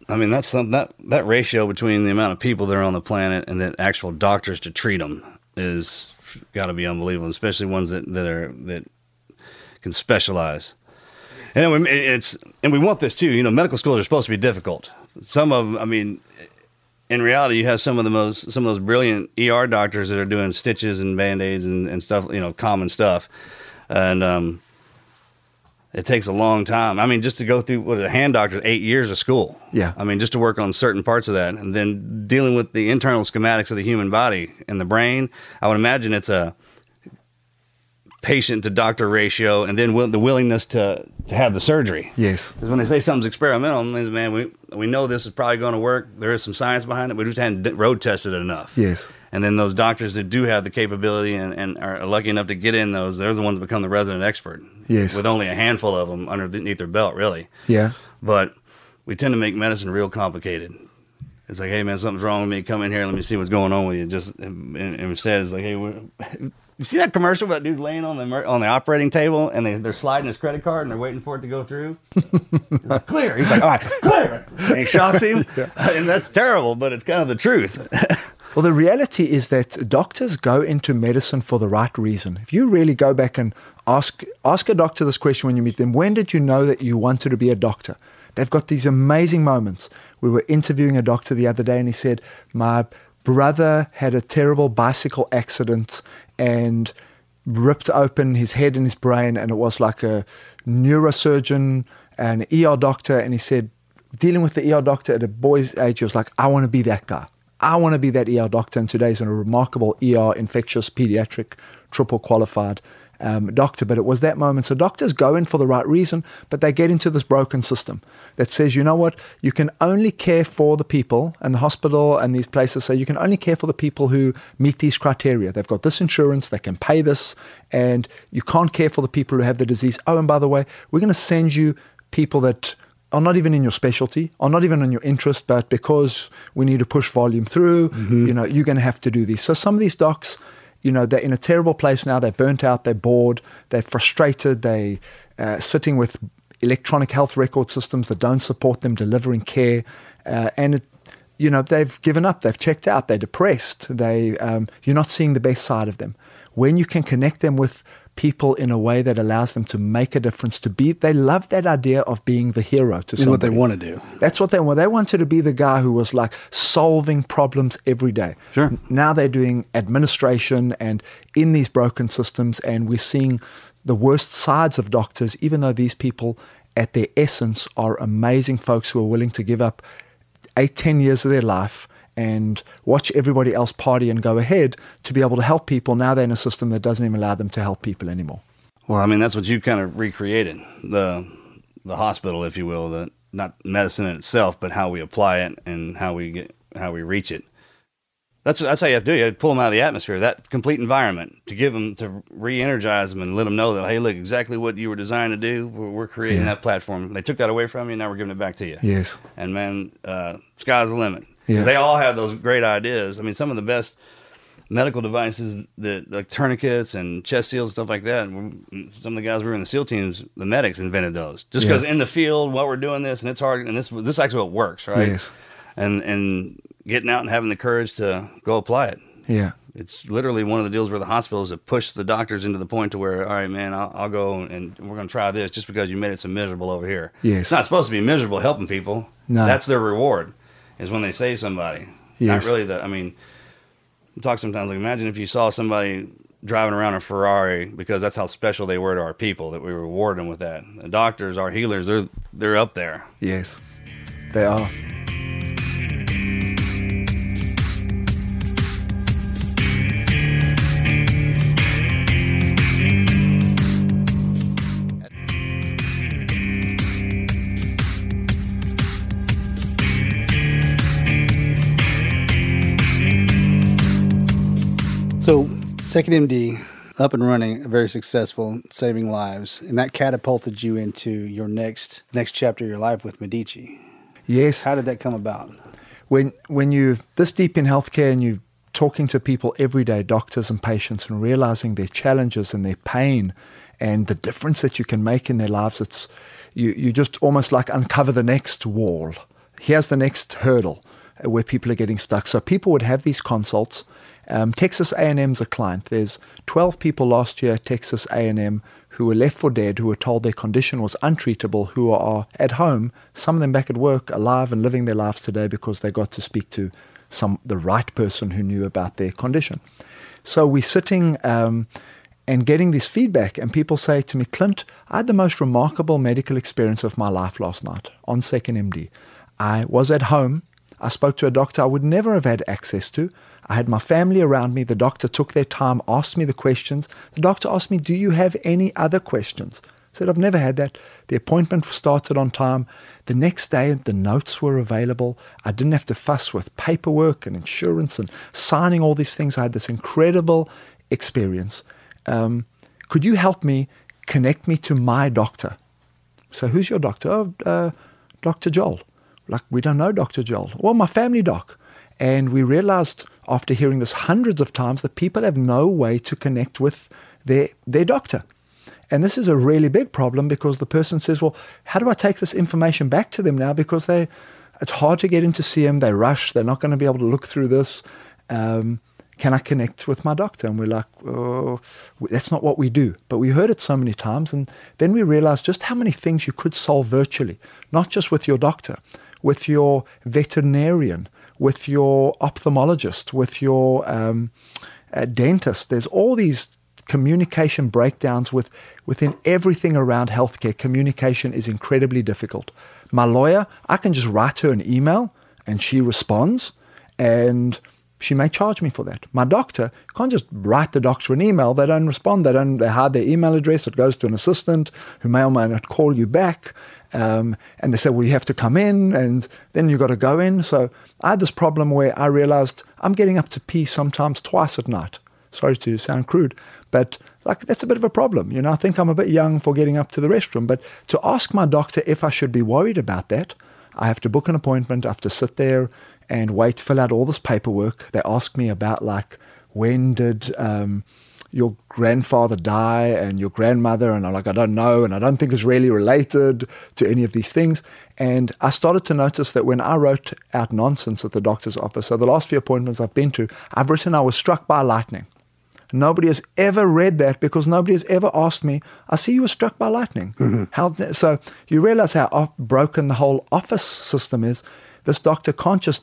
I mean, that's some, that that ratio between the amount of people that are on the planet and the actual doctors to treat them is got to be unbelievable, especially ones that, that are that can specialize. And we- it's and we want this too. You know, medical schools are supposed to be difficult. Some of them, I mean, in reality, you have some of the most some of those brilliant ER doctors that are doing stitches and band aids and, and stuff. You know, common stuff, and um, it takes a long time. I mean, just to go through what a hand doctor, eight years of school. Yeah. I mean, just to work on certain parts of that, and then dealing with the internal schematics of the human body and the brain. I would imagine it's a patient to doctor ratio, and then will, the willingness to to have the surgery. Yes. Because when they say something's experimental, it means, man, we we know this is probably going to work. There is some science behind it. We just hadn't road tested it enough. Yes. And then those doctors that do have the capability and, and are lucky enough to get in those, they're the ones that become the resident expert. Yes. With only a handful of them underneath their belt, really. Yeah. But we tend to make medicine real complicated. It's like, hey man, something's wrong with me. Come in here, let me see what's going on with you. Just and, and instead, it's like, hey, you see that commercial where that dude's laying on the on the operating table and they, they're sliding his credit card and they're waiting for it to go through. Like, clear. He's like, all right, clear. And he shocks him, and that's terrible, but it's kind of the truth. Well, the reality is that doctors go into medicine for the right reason. If you really go back and ask ask a doctor this question when you meet them, when did you know that you wanted to be a doctor? They've got these amazing moments. We were interviewing a doctor the other day, and he said, "My brother had a terrible bicycle accident and ripped open his head and his brain, and it was like a neurosurgeon, an ER doctor, and he said." Dealing with the ER doctor at a boy's age, he was like, I want to be that guy. I want to be that ER doctor, and today's a remarkable ER infectious pediatric triple qualified um, doctor. But it was that moment. So doctors go in for the right reason, but they get into this broken system that says, you know what, you can only care for the people, and the hospital and these places So you can only care for the people who meet these criteria. They've got this insurance, they can pay this, and you can't care for the people who have the disease. Oh, and by the way, we're going to send you people that are not even in your specialty, are not even in your interest, but because we need to push volume through, you know, you're going to have to do this. So some of these docs, you know, they're in a terrible place now. They're burnt out. They're bored. They're frustrated. They uh, sitting with electronic health record systems that don't support them delivering care, uh, and it, you know they've given up. They've checked out. They're depressed. They um, you're not seeing the best side of them. when you can connect them with people in a way that allows them to make a difference, to be, they love that idea of being the hero to Is what they want to do. That's what they want. They wanted to be the guy who was like solving problems every day. Sure. Now they're doing administration and in these broken systems, and we're seeing the worst sides of doctors, even though these people, at their essence, are amazing folks who are willing to give up eight, ten years of their life and watch everybody else party and go ahead to be able to help people. Now they're in a system that doesn't even allow them to help people anymore. Well, I mean, that's what you kind of recreated the the hospital, if you will, the not medicine in itself, but how we apply it and how we get how we reach it. That's that's how you have to do. it. You have to pull them out of the atmosphere, that complete environment, to give them to re-energize them and let them know that hey, look, exactly what you were designed to do. We're, we're creating Yeah. that platform. They took that away from you, now we're giving it back to you. Yes. And man, uh, sky's the limit. Yeah. They all have those great ideas. I mean, some of the best medical devices that like tourniquets and chest seals and stuff like that. and Some of the guys we were in the SEAL teams, the medics invented those. Just Yeah. because in the field, while we're doing this, and it's hard, and this this is actually what works, right? Yes. And and getting out and having the courage to go apply it. Yeah. It's literally one of the deals where the hospitals have pushed the doctors into the point to where, all right, man, I'll, I'll go and we're going to try this just because you made it so miserable over here. Yes. It's not supposed to be miserable helping people. No. That's their reward, is when they save somebody. Yes. Not really the, I mean, talk sometimes like, imagine if you saw somebody driving around a Ferrari because that's how special they were to our people, that we reward them with that. The doctors, our healers, they're, they're up there. Yes. They are. So, Second MD, up and running, very successful, saving lives, and that catapulted you into your next next chapter of your life with Medici. Yes. How did that come about? when when you're this deep in healthcare and you're talking to people every day, doctors and patients, and realizing their challenges and their pain and the difference that you can make in their lives, it's you you just almost like uncover the next wall. Here's the next hurdle where people are getting stuck. So people would have these consults. Um, Texas A&M's a client. There's 12 people last year at Texas A&M who were left for dead, who were told their condition was untreatable, who are at home, some of them back at work, alive and living their lives today because they got to speak to some the right person who knew about their condition. So we're sitting um, and getting this feedback, and people say to me, Clint, I had the most remarkable medical experience of my life last night on Second MD. I was at home. I spoke to a doctor I would never have had access to. I had my family around me. The doctor took their time, asked me the questions. The doctor asked me, Do you have any other questions? I said, I've never had that. The appointment started on time. The next day, the notes were available. I didn't have to fuss with paperwork and insurance and signing all these things. I had this incredible experience. Um, could you help me connect me to my doctor? So, who's your doctor? Oh, uh, Dr. Joel. Like, we don't know Dr. Joel. Well, my family doc. And we realized after hearing this hundreds of times that people have no way to connect with their, their doctor. And this is a really big problem because the person says, well, how do I take this information back to them now? Because they, it's hard to get in to see them. They rush. They're not going to be able to look through this. Um, can I connect with my doctor? And we're like, oh, that's not what we do. But we heard it so many times. And then we realized just how many things you could solve virtually, not just with your doctor, with your veterinarian, with your ophthalmologist, with your um, uh, dentist. There's all these communication breakdowns with within everything around healthcare. Communication is incredibly difficult. My lawyer, I can just write her an email and she responds and she may charge me for that. My doctor can't just write the doctor an email. They don't respond. They don't. They hide their email address. It goes to an assistant who may or may not call you back. Um, and they say, well, you have to come in, and then you've got to go in. So I had this problem where I realized I'm getting up to pee sometimes twice at night. Sorry to sound crude, but like that's a bit of a problem. You know, I think I'm a bit young for getting up to the restroom. But to ask my doctor if I should be worried about that, I have to book an appointment. I have to sit there and wait, fill out all this paperwork. They ask me about like when did um, your grandfather die and your grandmother, and I'm like, I don't know, and I don't think it's really related to any of these things. And I started to notice that when I wrote out nonsense at the doctor's office, so the last few appointments I've been to, I've written I was struck by lightning. Nobody has ever read that because nobody has ever asked me, I see you were struck by lightning. How, so you realize how broken the whole office system is. This doctor can't just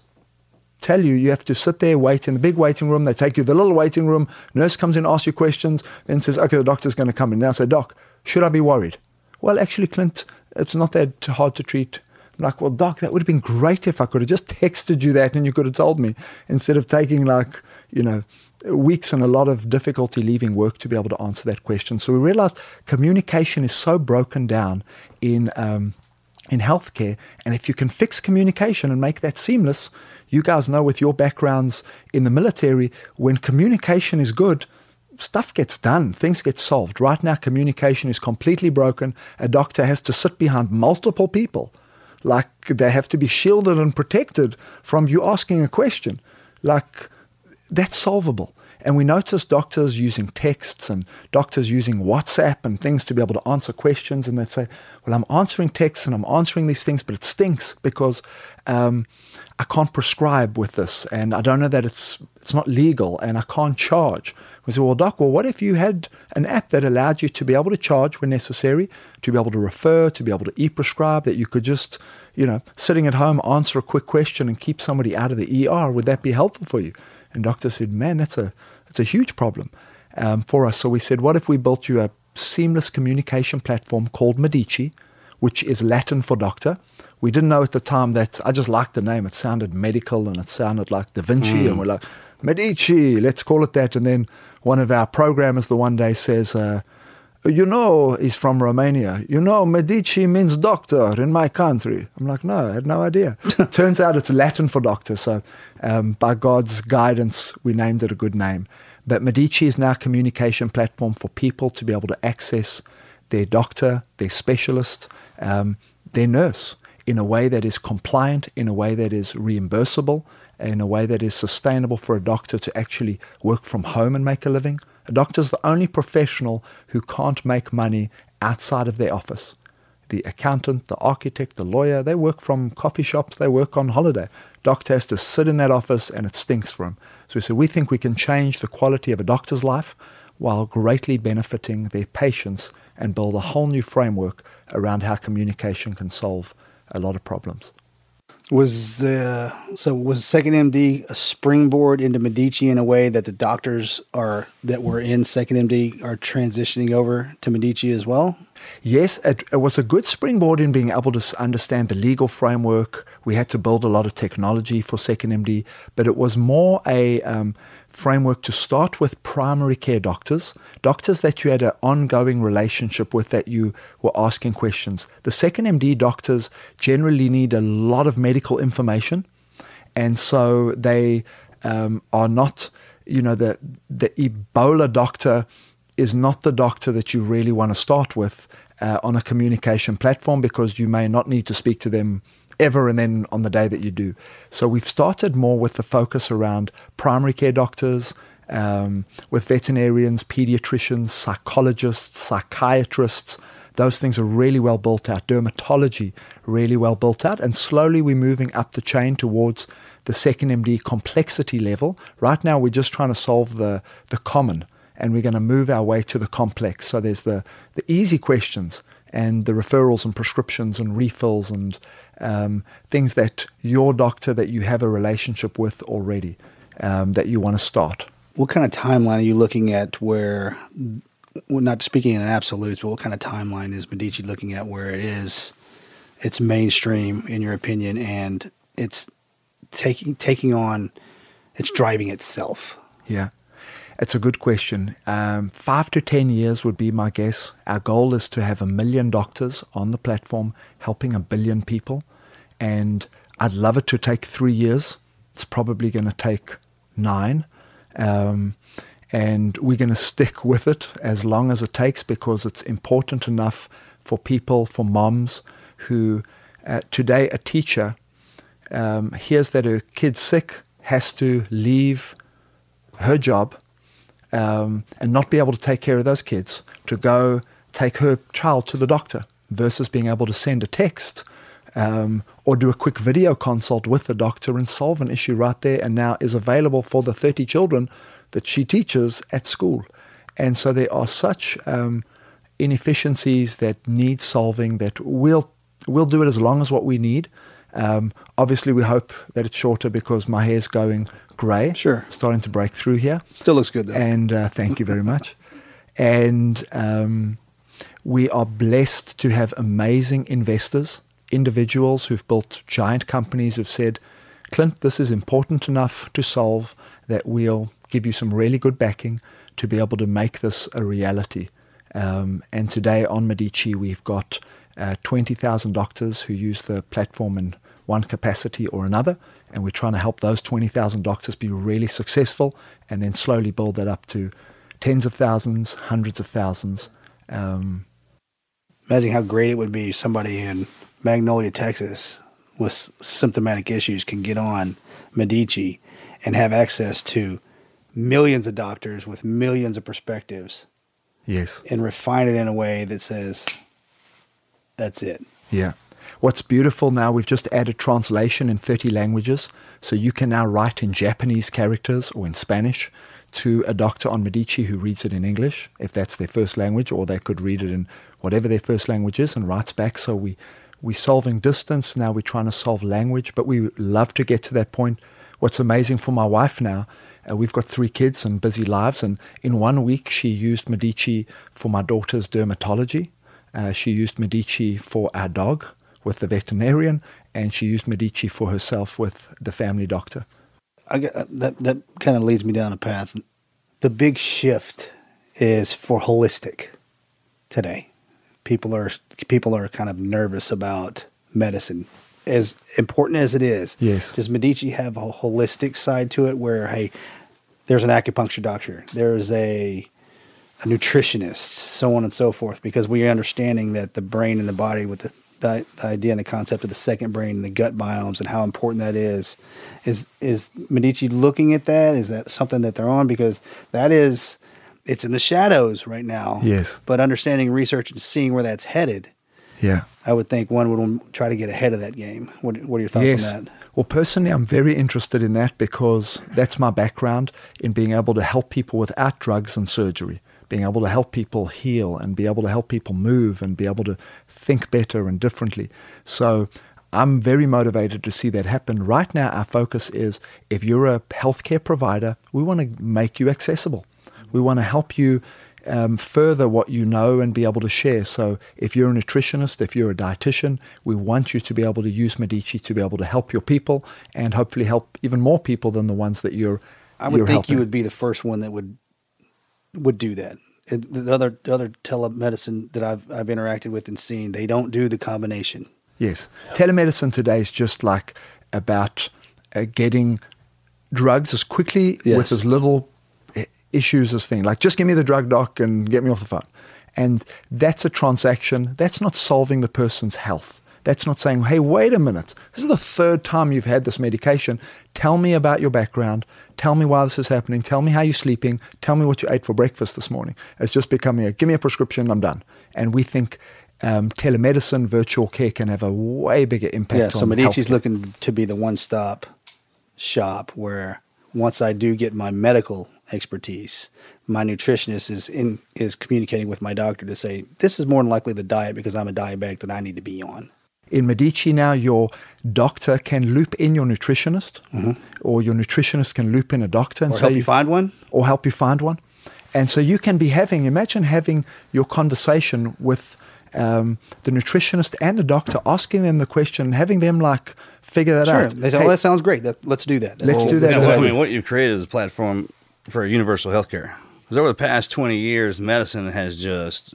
tell you you have to sit there, wait in the big waiting room. They take you to the little waiting room. Nurse comes in, asks you questions, then says, okay, the doctor's going to come in. Now I say, doc, should I be worried? Well, actually, Clint, it's not that hard to treat. I'm like, well, doc, that would have been great if I could have just texted you that and you could have told me instead of taking like, you know, weeks and a lot of difficulty leaving work to be able to answer that question. So we realized communication is so broken down in um, in healthcare, and if you can fix communication and make that seamless, you guys know with your backgrounds in the military, when communication is good, stuff gets done, things get solved. Right now, communication is completely broken. A doctor has to sit behind multiple people, like they have to be shielded and protected from you asking a question. Like that's solvable. And we notice doctors using texts and doctors using WhatsApp and things to be able to answer questions. And they say, Well, I'm answering texts and I'm answering these things, but it stinks because um, I can't prescribe with this. And I don't know that it's, it's not legal and I can't charge. We say, Well, doc, well, what if you had an app that allowed you to be able to charge when necessary, to be able to refer, to be able to e prescribe, that you could just, you know, sitting at home answer a quick question and keep somebody out of the ER? Would that be helpful for you? And doctor said, Man, that's a it's a huge problem um, for us. So we said, what if we built you a seamless communication platform called Medici, which is Latin for doctor? We didn't know at the time that I just liked the name. It sounded medical and it sounded like Da Vinci, Mm. and we're like, Medici, let's call it that. And then one of our programmers the one day says, uh, you know, he's from Romania. You know, Medici means doctor in my country. I'm like, no, I had no idea. Turns out it's Latin for doctor. So, um, by God's guidance, we named it a good name. But Medici is now a communication platform for people to be able to access their doctor, their specialist, um, their nurse in a way that is compliant, in a way that is reimbursable, in a way that is sustainable for a doctor to actually work from home and make a living. A doctor is the only professional who can't make money outside of their office. The accountant, the architect, the lawyer, they work from coffee shops, they work on holiday. Doctor has to sit in that office and it stinks for him. So we said, we think we can change the quality of a doctor's life while greatly benefiting their patients and build a whole new framework around how communication can solve a lot of problems. Was the so was Second MD a springboard into Medici in a way that the doctors are that were in Second MD are transitioning over to Medici as well? Yes, it, it was a good springboard in being able to understand the legal framework. We had to build a lot of technology for Second MD, but it was more a um, framework to start with primary care doctors, doctors that you had an ongoing relationship with that you were asking questions. The Second MD doctors generally need a lot of medical information, and so they um, are not, you know, the the Ebola doctor is not the doctor that you really want to start with uh, on a communication platform because you may not need to speak to them ever and then on the day that you do. So we've started more with the focus around primary care doctors, um, with veterinarians, pediatricians, psychologists, psychiatrists. Those things are really well built out. Dermatology, really well built out. And slowly we're moving up the chain towards the second MD complexity level. Right now, we're just trying to solve the, the common and we're going to move our way to the complex. So there's the, the easy questions and the referrals and prescriptions and refills and um, things that your doctor that you have a relationship with already um, that you want to start. What kind of timeline are you looking at where, well, not speaking in absolutes, but what kind of timeline is Medici looking at where it is, it's mainstream in your opinion, and it's taking taking on, it's driving itself? Yeah. It's a good question. Um, five to 10 years would be my guess. Our goal is to have a million doctors on the platform helping a billion people. And I'd love it to take three years. It's probably going to take nine. Um, and we're going to stick with it as long as it takes because it's important enough for people, for moms who, uh, today, a teacher um, hears that her kid's sick, has to leave her job um, and not be able to take care of those kids, to go take her child to the doctor versus being able to send a text um, or do a quick video consult with the doctor and solve an issue right there and now is available for the 30 children that she teaches at school. And so there are such um, inefficiencies that need solving that we'll, we'll do it as long as what we need. Um, obviously, we hope that it's shorter because my hair's going grey. Sure. Starting to break through here. Still looks good, though. And uh, thank you very much. and um, we are blessed to have amazing investors, individuals who've built giant companies who've said, Clint, this is important enough to solve that we'll give you some really good backing to be able to make this a reality. Um, and today on Medici, we've got uh, 20,000 doctors who use the platform in one capacity or another, and we're trying to help those 20,000 doctors be really successful and then slowly build that up to tens of thousands, hundreds of thousands. Um, Imagine how great it would be if somebody in Magnolia, Texas, with symptomatic issues can get on Medici and have access to millions of doctors with millions of perspectives. Yes. And refine it in a way that says, that's it. Yeah. What's beautiful now, we've just added translation in 30 languages. So you can now write in Japanese characters or in Spanish to a doctor on Medici who reads it in English, if that's their first language, or they could read it in whatever their first language is and writes back. So we, we're solving distance. Now we're trying to solve language, but we love to get to that point. What's amazing for my wife now, uh, we've got three kids and busy lives. And in one week, she used Medici for my daughter's dermatology. Uh, she used Medici for our dog with the veterinarian, and she used Medici for herself with the family doctor. I get, uh, that that kind of leads me down a path. The big shift is for holistic today. People are people are kind of nervous about medicine. As important as it is, Yes. does Medici have a holistic side to it where hey, there's an acupuncture doctor, there's a a nutritionist, so on and so forth, because we're understanding that the brain and the body with the, the, the idea and the concept of the second brain and the gut biomes and how important that is. Is is Medici looking at that? Is that something that they're on? Because that is it's in the shadows right now. Yes. But understanding research and seeing where that's headed, Yeah. I would think one would try to get ahead of that game. What, what are your thoughts yes. on that? Well, personally, I'm very interested in that because that's my background in being able to help people without drugs and surgery, being able to help people heal and be able to help people move and be able to think better and differently. So I'm very motivated to see that happen. Right now, our focus is if you're a healthcare provider, we want to make you accessible. We want to help you um, further what you know and be able to share. So if you're a nutritionist, if you're a dietitian, we want you to be able to use Medici to be able to help your people and hopefully help even more people than the ones that you're. I would you're think helping. you would be the first one that would would do that. The other the other telemedicine that I've I've interacted with and seen, they don't do the combination. Yes. Telemedicine today is just like about uh, getting drugs as quickly Yes. with as little issues as thing. Like, just give me the drug doc and get me off the phone. And that's a transaction. That's not solving the person's health. That's not saying, hey, wait a minute. This is the third time you've had this medication. Tell me about your background. Tell me why this is happening. Tell me how you're sleeping. Tell me what you ate for breakfast this morning. It's just becoming a give me a prescription, I'm done. And we think um, telemedicine, virtual care can have a way bigger impact yeah, so Medici's healthcare. looking to be the one stop shop where once I do get my medical expertise, my nutritionist is in is communicating with my doctor to say this is more than likely the diet because I'm a diabetic that I need to be on. In Medici now, your doctor can loop in your nutritionist, or your nutritionist can loop in a doctor and Mm-hmm. Or say help you find one? or help you find one. And so you can be having, imagine having your conversation with um, the nutritionist and the doctor, asking them the question, and having them like figure that Sure. out. They say, Hey, "Oh, that sounds great. That, let's do that." Let's do that. Yeah, well, I mean, what you've created is a platform for universal healthcare. Because over the past 20 years, medicine has just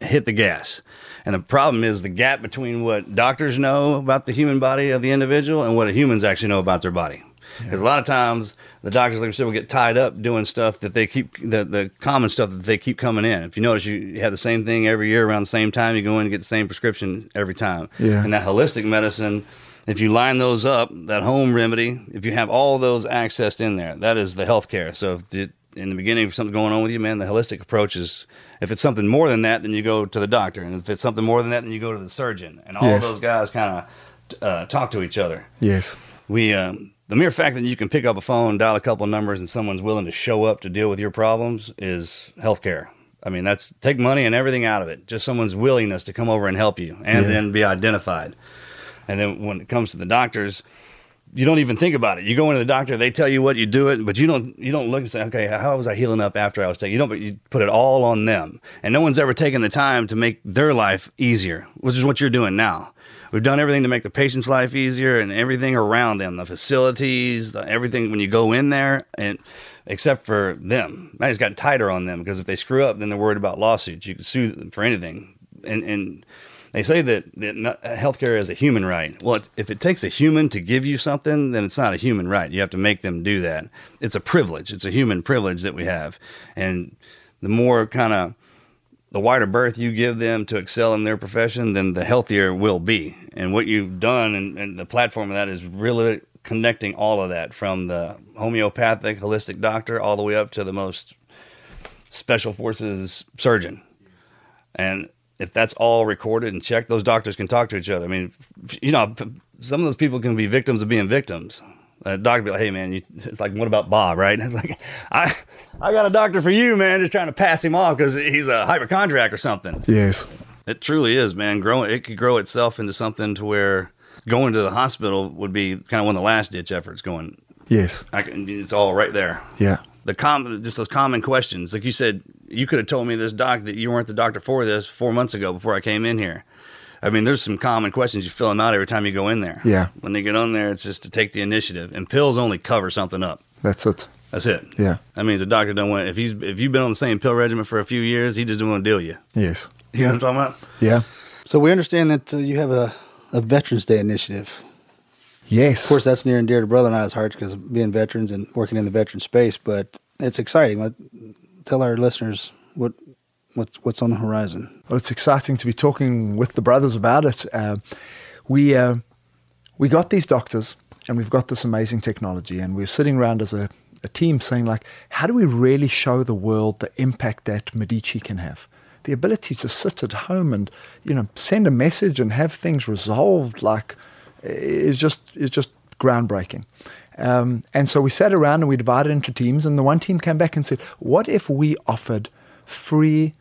hit the gas. And the problem is the gap between what doctors know about the human body of the individual and what humans actually know about their body. Because a lot of times the doctors, like I said, will get tied up doing stuff that they keep, the, the common stuff that they keep coming in. If you notice, you, you have the same thing every year around the same time, you go in and get the same prescription every time. Yeah. And that holistic medicine, if you line those up, that home remedy, if you have all those accessed in there, that is the healthcare. So if the, in the beginning, if something's going on with you, man, the holistic approach is if it's something more than that, then you go to the doctor. And if it's something more than that, then you go to the surgeon. And all Yes. those guys kind of uh, talk to each other. Yes. We, um, the mere fact that you can pick up a phone, dial a couple numbers, and someone's willing to show up to deal with your problems is healthcare. I mean, that's take money and everything out of it. Just someone's willingness to come over and help you and Yeah. then be identified. And then when it comes to the doctors, you don't even think about it. You go into the doctor, they tell you what you do it, but you don't you don't look and say, okay, how was I healing up after I was taking? You don't, but you put it all on them, and no one's ever taken the time to make their life easier, which is what you're doing now. We've done everything to make the patient's life easier and everything around them, the facilities, the, everything when you go in there, and except for them, I just got tighter on them because if they screw up, then they're worried about lawsuits. You can sue them for anything, and and they say that, that healthcare is a human right. Well, if it takes a human to give you something, then it's not a human right. You have to make them do that. It's a privilege. It's a human privilege that we have. And the more kind of the wider berth you give them to excel in their profession, then the healthier we'll be. And what you've done and, and the platform of that is really connecting all of that from the homeopathic holistic doctor all the way up to the most special forces surgeon. And if that's all recorded and checked, those doctors can talk to each other. I mean, you know, some of those people can be victims of being victims. A doctor be like, "Hey, man, you, it's like, what about Bob, right? It's like, I, I got a doctor for you, man. Just trying to pass him off because he's a hypochondriac or something. Yes. It truly is, man. Grow it could grow itself into something to where going to the hospital would be kind of one of the last ditch efforts. Going, Yes. I can, it's all right there. Yeah. The com, just those common questions, like you said, you could have told me this doc that you weren't the doctor for this four months ago before I came in here. I mean, there's some common questions you fill them out every time you go in there. Yeah. When they get on there, it's just to take the initiative, and pills only cover something up. That's it. That's it. Yeah. That means the doctor don't want if he's if you've been on the same pill regimen for a few years, he just don't want to deal with you. Yes. You know what I'm talking about? Yeah. So we understand that uh, you have a, a Veterans Day initiative. Yes. Of course, that's near and dear to brother and I's hearts because of being veterans and working in the veteran space. But it's exciting. Tell our listeners what what's what's on the horizon. Well, it's exciting to be talking with the brothers about it. Uh, we uh, we got these doctors, and we've got this amazing technology, and we're sitting around as a, a team saying, like, how do we really show the world the impact that Medici can have? The ability to sit at home and you know send a message and have things resolved, like, is just is just groundbreaking. Um, and so we sat around and we divided into teams, and the one team came back and said, "What if we offered free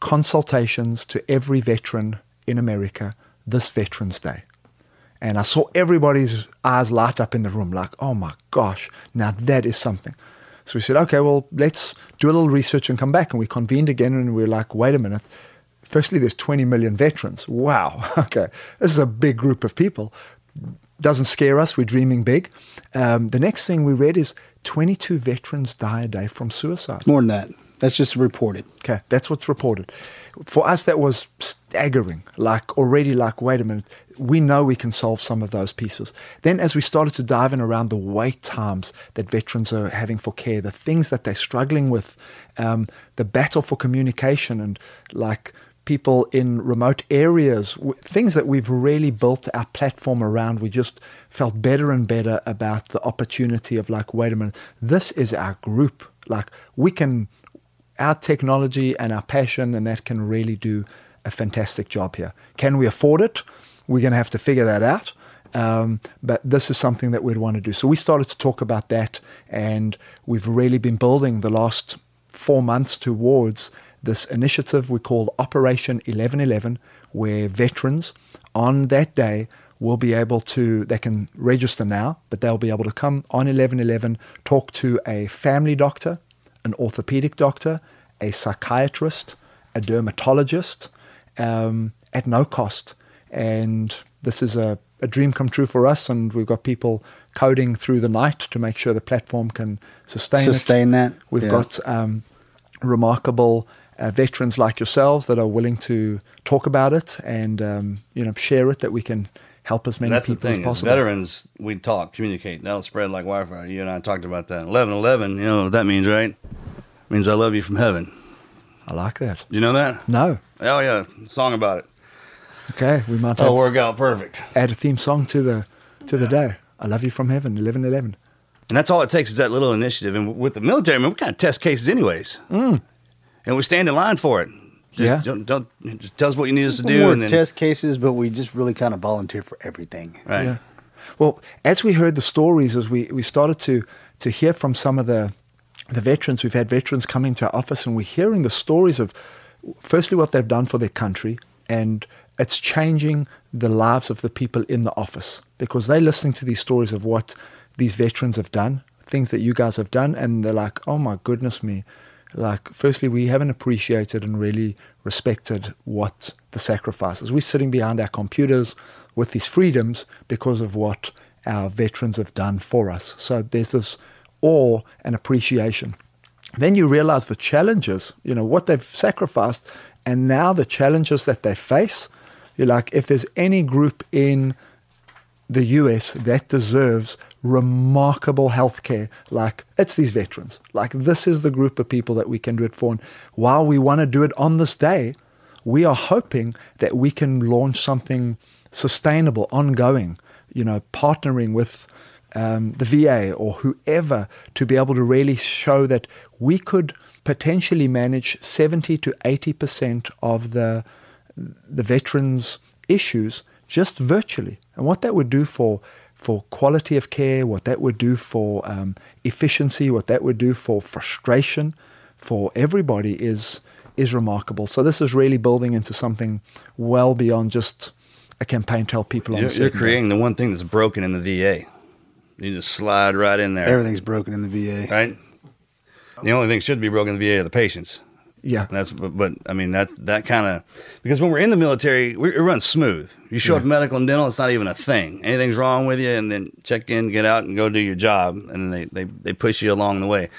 consultations to every veteran in America this Veterans Day. And I saw everybody's eyes light up in the room like, oh my gosh, now that is something. So we said, okay, well, let's do a little research and come back. And we convened again and we are like, wait a minute. Firstly, there's 20 million veterans. Wow. Okay. This is a big group of people. Doesn't scare us. We're dreaming big. Um, the next thing we read is 22 veterans die a day from suicide. More than that. That's just reported. Okay, that's what's reported. For us, that was staggering. Like already, like wait a minute, we know we can solve some of those pieces. Then, as we started to dive in around the wait times that veterans are having for care, the things that they're struggling with, um, the battle for communication, and like people in remote areas, things that we've really built our platform around. We just felt better and better about the opportunity of like, wait a minute, this is our group. Like we can our technology and our passion and that can really do a fantastic job here. Can we afford it? We're going to have to figure that out. Um, but this is something that we'd want to do. So we started to talk about that, and we've really been building the last four months towards this initiative we call Operation 1111, where veterans on that day will be able to, they can register now, but they'll be able to come on 1111, talk to a family doctor, an orthopedic doctor, a psychiatrist, a dermatologist um, at no cost. And this is a, a dream come true for us. And we've got people coding through the night to make sure the platform can sustain it. Sustain that, We've yeah. got um, remarkable uh, veterans like yourselves that are willing to talk about it and um, you know share it that we can help as many That's the people thing. as As veterans, we talk, communicate. That'll spread like wildfire. You and I talked about that. Eleven eleven. You know what that means, right? means I love you from heaven. I like that. You know that? No. Oh yeah, song about it. Okay, we might That'll work out perfect. add a theme song to the to the day. I love you from heaven, eleven eleven. And that's all it takes is that little initiative. And with the military, I mean, we kind of test cases anyways, Mm. And we stand in line for it. Just, Yeah. Don't, don't just tell us what you need us to do, more and then test cases, but we just really kind of volunteer for everything. right. Yeah. Well, as we heard the stories, as we, we started to, to hear from some of the, the veterans, we've had veterans coming to our office and we're hearing the stories of, firstly, what they've done for their country, and it's changing the lives of the people in the office because they're listening to these stories of what these veterans have done, things that you guys have done, and they're like, oh my goodness me. Like, firstly, we haven't appreciated and really respected what the sacrifices. We're sitting behind our computers with these freedoms because of what our veterans have done for us. So there's this awe and appreciation. Then you realize the challenges, you know, what they've sacrificed, and now the challenges that they face. You're like, if there's any group in the US that deserves remarkable healthcare, like it's these veterans. Like this is the group of people that we can do it for. And while we want to do it on this day, we are hoping that we can launch something sustainable, ongoing, you know, partnering with um, the VA or whoever to be able to really show that we could potentially manage 70 to 80% of the, the veterans' issues just virtually. And what that would do for for quality of care, what that would do for um, efficiency, what that would do for frustration, for everybody is is remarkable. So this is really building into something well beyond just a campaign to help people. You're, you're creating the one thing that's broken in the VA. You just slide right in there. Everything's broken in the VA, right? The only thing should be broken in the VA are the patients. Yeah, that's but, but I mean that's that kind of because when we're in the military, we, it runs smooth. You show Yeah. up medical and dental, it's not even a thing. Anything's wrong with you, and then check in, get out, and go do your job, and then they they they push you along the way.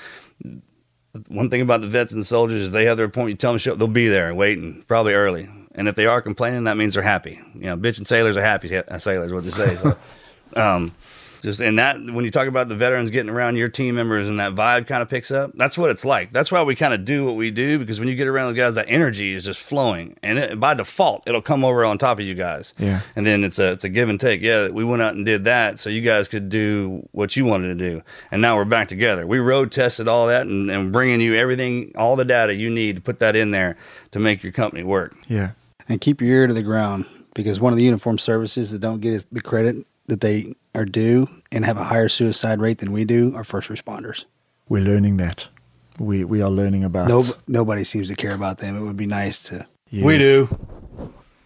One thing about the vets and soldiers is they have their appointment. You tell them to show up, they'll be there waiting, probably early. And if they are complaining, that means they're happy. You know, bitch and sailors are happy. Sailors, what they say. So, um, just and that when you talk about the veterans getting around your team members and that vibe kind of picks up, that's what it's like. That's why we kind of do what we do because when you get around the guys, that energy is just flowing, and it, by default, it'll come over on top of you guys. Yeah. And then it's a it's a give and take. Yeah, we went out and did that, so you guys could do what you wanted to do, and now we're back together. We road tested all that and, and bringing you everything, all the data you need to put that in there to make your company work. Yeah. And keep your ear to the ground because one of the uniform services that don't get the credit that they are due and have a higher suicide rate than we do are first responders. We're learning that. We we are learning about. No, nobody seems to care about them. It would be nice to. Yes. We do.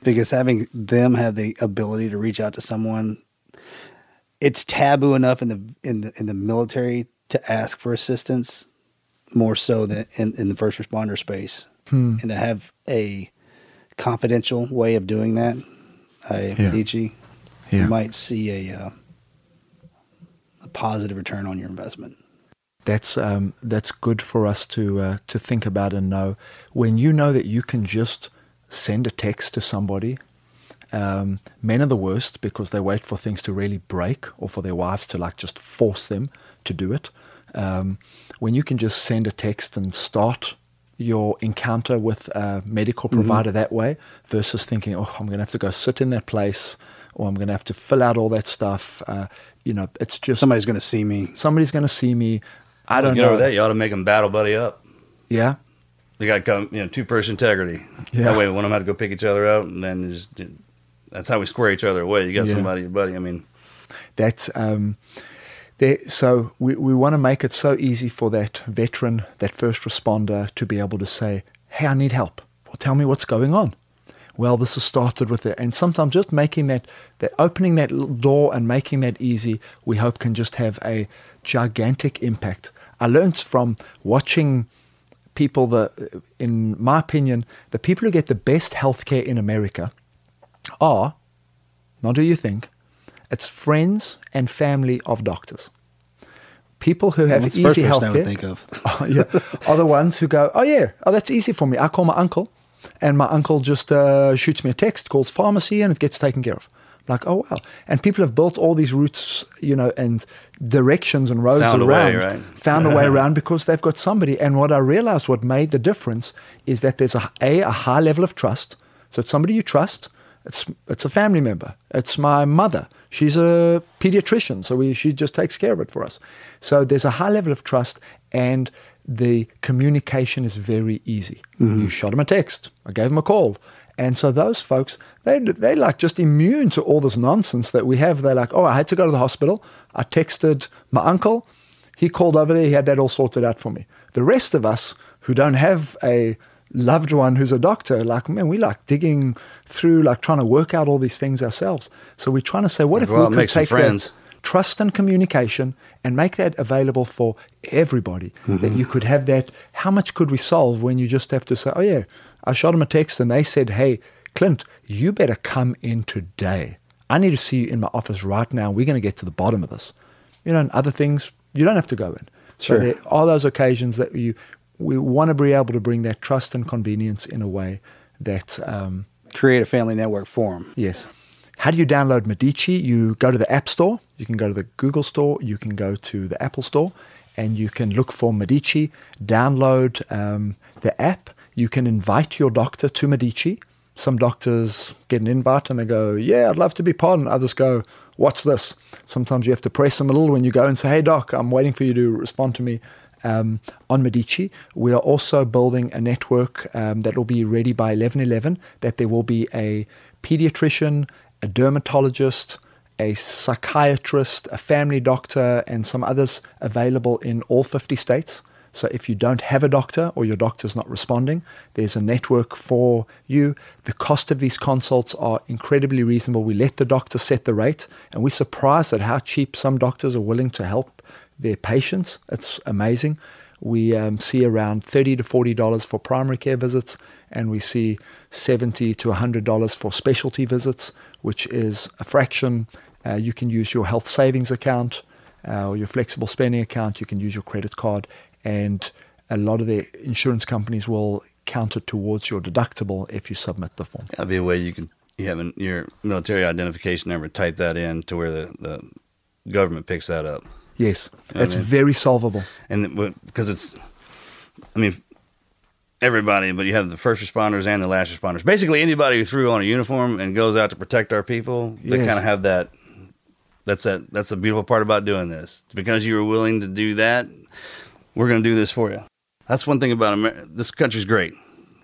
Because having them have the ability to reach out to someone, it's taboo enough in the in the in the military to ask for assistance, more so than in, in the first responder space, Hmm. and to have a confidential way of doing that, I Yeah. Medici, Yeah. you might see a uh, a positive return on your investment. That's um, that's good for us to uh, to think about and know. When you know that you can just send a text to somebody, um, men are the worst because they wait for things to really break or for their wives to like just force them to do it. Um, when you can just send a text and start your encounter with a medical Mhm. provider that way versus thinking, oh, I'm going to have to go sit in that place or I'm going to have to fill out all that stuff. Uh, you know, it's just somebody's going to see me. Somebody's going to see me. I don't you know. know that you ought to make them battle buddy up. Yeah. You got to come, you know, two person integrity. Yeah. That way, one of them had to go pick each other out, and then just that's how we square each other away. You got Yeah. somebody, your buddy. I mean, That's um, there, so we, we want to make it so easy for that veteran, that first responder, to be able to say, "Hey, I need help." Well, tell me what's going on. Well, this has started with it, and sometimes just making that, that opening that door and making that easy, we hope can just have a gigantic impact. I learned from watching people that, in my opinion, the people who get the best healthcare in America are, not who you think, it's friends and family of doctors. People who have first easy person I would healthcare think of. Oh, yeah, are the ones who go, oh yeah, oh that's easy for me. I call my uncle, and my uncle just uh, shoots me a text, calls pharmacy, and it gets taken care of. Like, oh wow! And people have built all these routes, you know, and directions and roads Found a around, way, right? found a way around because they've got somebody. And what I realized, what made the difference, is that there's a a, a high level of trust. So it's somebody you trust. It's it's a family member. It's my mother. She's a pediatrician, so we, she just takes care of it for us. So there's a high level of trust, and the communication is very easy. Mhm. You shot him a text. I gave him a call, And so those folks, they they like just immune to all this nonsense that we have. They're like, oh, I had to go to the hospital. I texted my uncle. He called over there. He had that all sorted out for me. The rest of us who don't have a loved one who's a doctor, like, man, we like digging through, like trying to work out all these things ourselves. So we're trying to say, what if we could make some take friends. that trust and communication and make that available for everybody? That you could have that. How much could we solve when you just have to say, oh, yeah, I shot them a text and they said, hey, Clint, you better come in today. I need to see you in my office right now. We're going to get to the bottom of this. You know, and other things, you don't have to go in. So there are those occasions that you we want to be able to bring that trust and convenience in a way that um, Create a family network for them. yes. How do you download Medici? You go to the App Store. You can go to the Google Store. You can go to the Apple Store, and you can look for Medici. Download um, the app. You can invite your doctor to Medici. Some doctors get an invite and they go, "Yeah, I'd love to be part." And others go, "What's this?" Sometimes you have to press them a little when you go and say, "Hey, doc, I'm waiting for you to respond to me." um, on Medici. We are also building a network um, that will be ready by 11:11. That there will be a pediatrician, a dermatologist, a psychiatrist, a family doctor, and some others available in all 50 states. So if you don't have a doctor or your doctor's not responding, there's a network for you. The cost of these consults are incredibly reasonable. We let the doctor set the rate, and we're surprised at how cheap some doctors are willing to help their patients. It's amazing. We um, see around thirty to forty dollars for primary care visits, and we see seventy to hundred dollars for specialty visits, which is a fraction. Uh, you can use your health savings account uh, or your flexible spending account. You can use your credit card, and a lot of the insurance companies will count it towards your deductible if you submit the form. That'd be a way you can you have an, your military identification number. Type that in to where the, the government picks that up. Yes, You know it's I mean? very solvable. and because it's, I mean, everybody, but you have the first responders and the last responders. Basically, anybody who threw on a uniform and goes out to protect our people, they Yes. kind of have that. That's that. That's the beautiful part about doing this. Because you were willing to do that, we're going to do this for you. That's one thing about America. This country's great.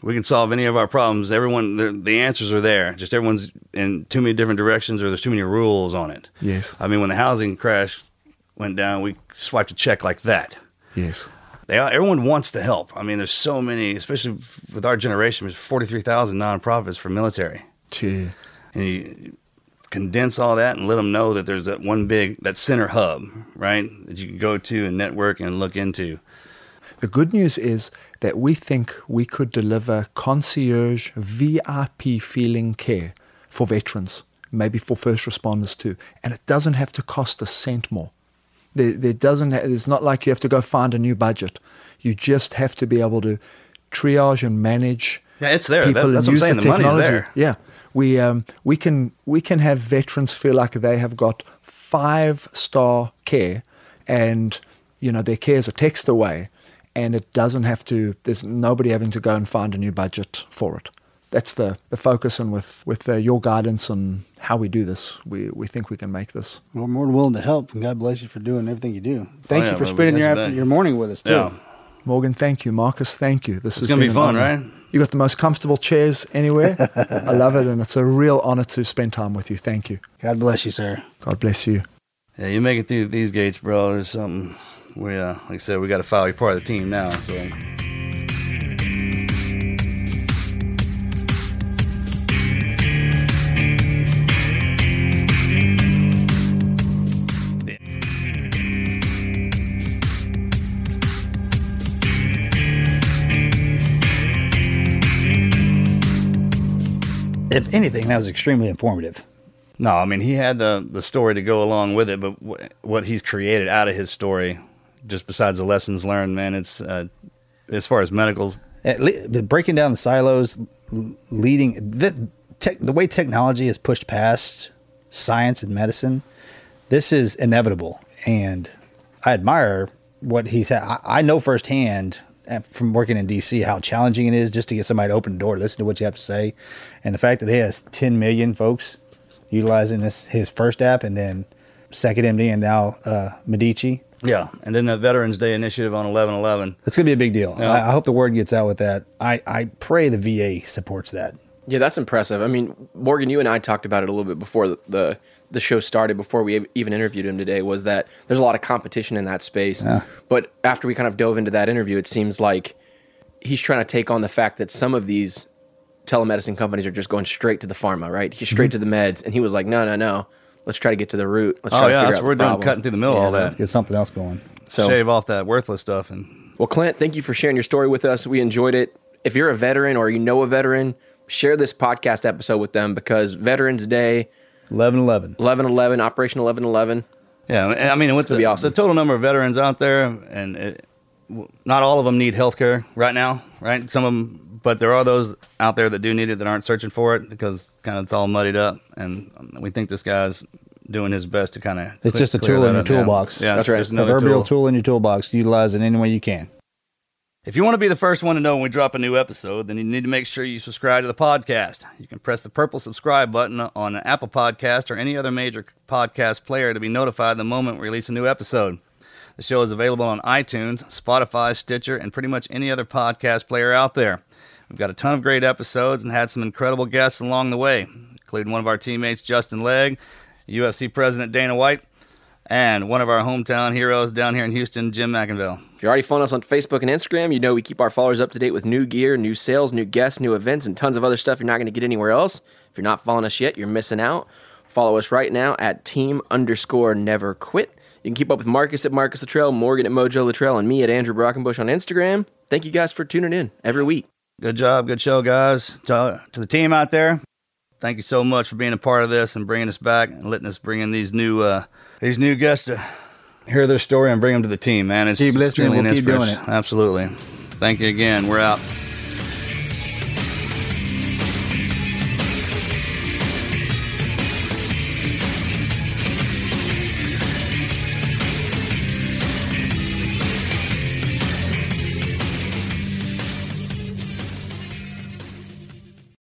We can solve any of our problems. Everyone, the- the answers are there. Just everyone's in too many different directions, or there's too many rules on it. Yes. I mean, when the housing crash went down, we swiped a check like that. Yes. They everyone wants to help. I mean, there's so many, especially with our generation. There's 43,000 nonprofits for military, Gee. and you condense all that and let them know that there's that one big that center hub, right, that you can go to and network and look into. The good news is that we think we could deliver concierge VIP feeling care for veterans, maybe for first responders too, and it doesn't have to cost a cent more. There, there doesn't. It's not like you have to go find a new budget. You just have to be able to triage and manage. Yeah, it's there. That- people and that's what I'm use saying. The money's technology. there. Yeah, we um, we can we can have veterans feel like they have got five star care, and you know their care is a text away, and it doesn't have to. There's nobody having to go and find a new budget for it. That's the, the focus, and with with uh, your guidance on how we do this, we, we think we can make this. We're more than willing to help, and God bless you for doing everything you do. Thank Oh, yeah, you for spending your after, your morning with us too. Yeah. Morgan, thank you. Marcus, thank you. This It's has gonna be fun, honor. right? You got the most comfortable chairs anywhere. I love it, and it's a real honor to spend time with you. Thank you. God bless you, sir. God bless you. Yeah, you make it through these gates, bro. There's something. We, uh, like I said, we got to file you part of the team now. So If anything, that was extremely informative. No, I mean he had the the story to go along with it, but wh- what he's created out of his story, just besides the lessons learned, man, it's uh, as far as medical. At le- breaking down the silos, l- leading the tech, the way technology has pushed past science and medicine. This is inevitable, and I admire what he's. Ha- I, I know firsthand from working in DC how challenging it is just to get somebody to open the door, listen to what you have to say, and the fact that he has 10 million folks utilizing this his first app, and then Second MD, and now uh, Medici. Yeah, and then the Veterans Day initiative on 11/11. That's going to be a big deal. Yeah. I, I hope the word gets out with that. I, I pray the VA supports that. Yeah, that's impressive. I mean, Morgan, you and I talked about it a little bit before the the, the show started, before we even interviewed him today. Was that there's a lot of competition in that space, Yeah. but after we kind of dove into that interview, it seems like he's trying to take on the fact that some of these telemedicine companies are just going straight to the pharma, right? He's straight mm-hmm. to the meds, and he was like, no, no, no. Let's try to get to the root. Let's Oh, try to yeah, figure that's out what we're the doing, problem. cutting through the middle of all that. Let's get something else going. So Shave off that worthless stuff and Well, Clint, thank you for sharing your story with us. We enjoyed it. If you're a veteran or you know a veteran, share this podcast episode with them because Veterans Day, 11 11. 11 11, Operation 11 11. Yeah, I mean, with the, be awesome. the total number of veterans out there, and it, not all of them need health care right now, right? Some of them, but there are those out there that do need it that aren't searching for it because kind of it's all muddied up. And um, we think this guy's doing his best to kind of. It's just a tool in your toolbox. Yeah, it's just another Proverbial tool. tool in your toolbox. Utilize it any way you can. If you want to be the first one to know when we drop a new episode, then you need to make sure you subscribe to the podcast. You can press the purple subscribe button on Apple Podcast or any other major podcast player to be notified the moment we release a new episode. The show is available on iTunes, Spotify, Stitcher, and pretty much any other podcast player out there. We've got a ton of great episodes and had some incredible guests along the way, including one of our teammates, Justin Legg, UFC President Dana White, and one of our hometown heroes down here in Houston, Jim McIngvale. If you're already following us on Facebook and Instagram, you know we keep our followers up to date with new gear, new sales, new guests, new events, and tons of other stuff you're not going to get anywhere else. If you're not following us yet, you're missing out. Follow us right now at team underscore never quit. You can keep up with Marcus at Marcus Luttrell, Morgan at Mojo Luttrell, and me at Andrew Brockenbush on Instagram. Thank you guys for tuning in every week. Good job, good show, guys. To, to the team out there, thank you so much for being a part of this and bringing us back and letting us bring in these new uh, these new guests to hear their story and bring them to the team. Man, it's Keep listening, we'll keep doing inspirational. Absolutely. Thank you again. We're out.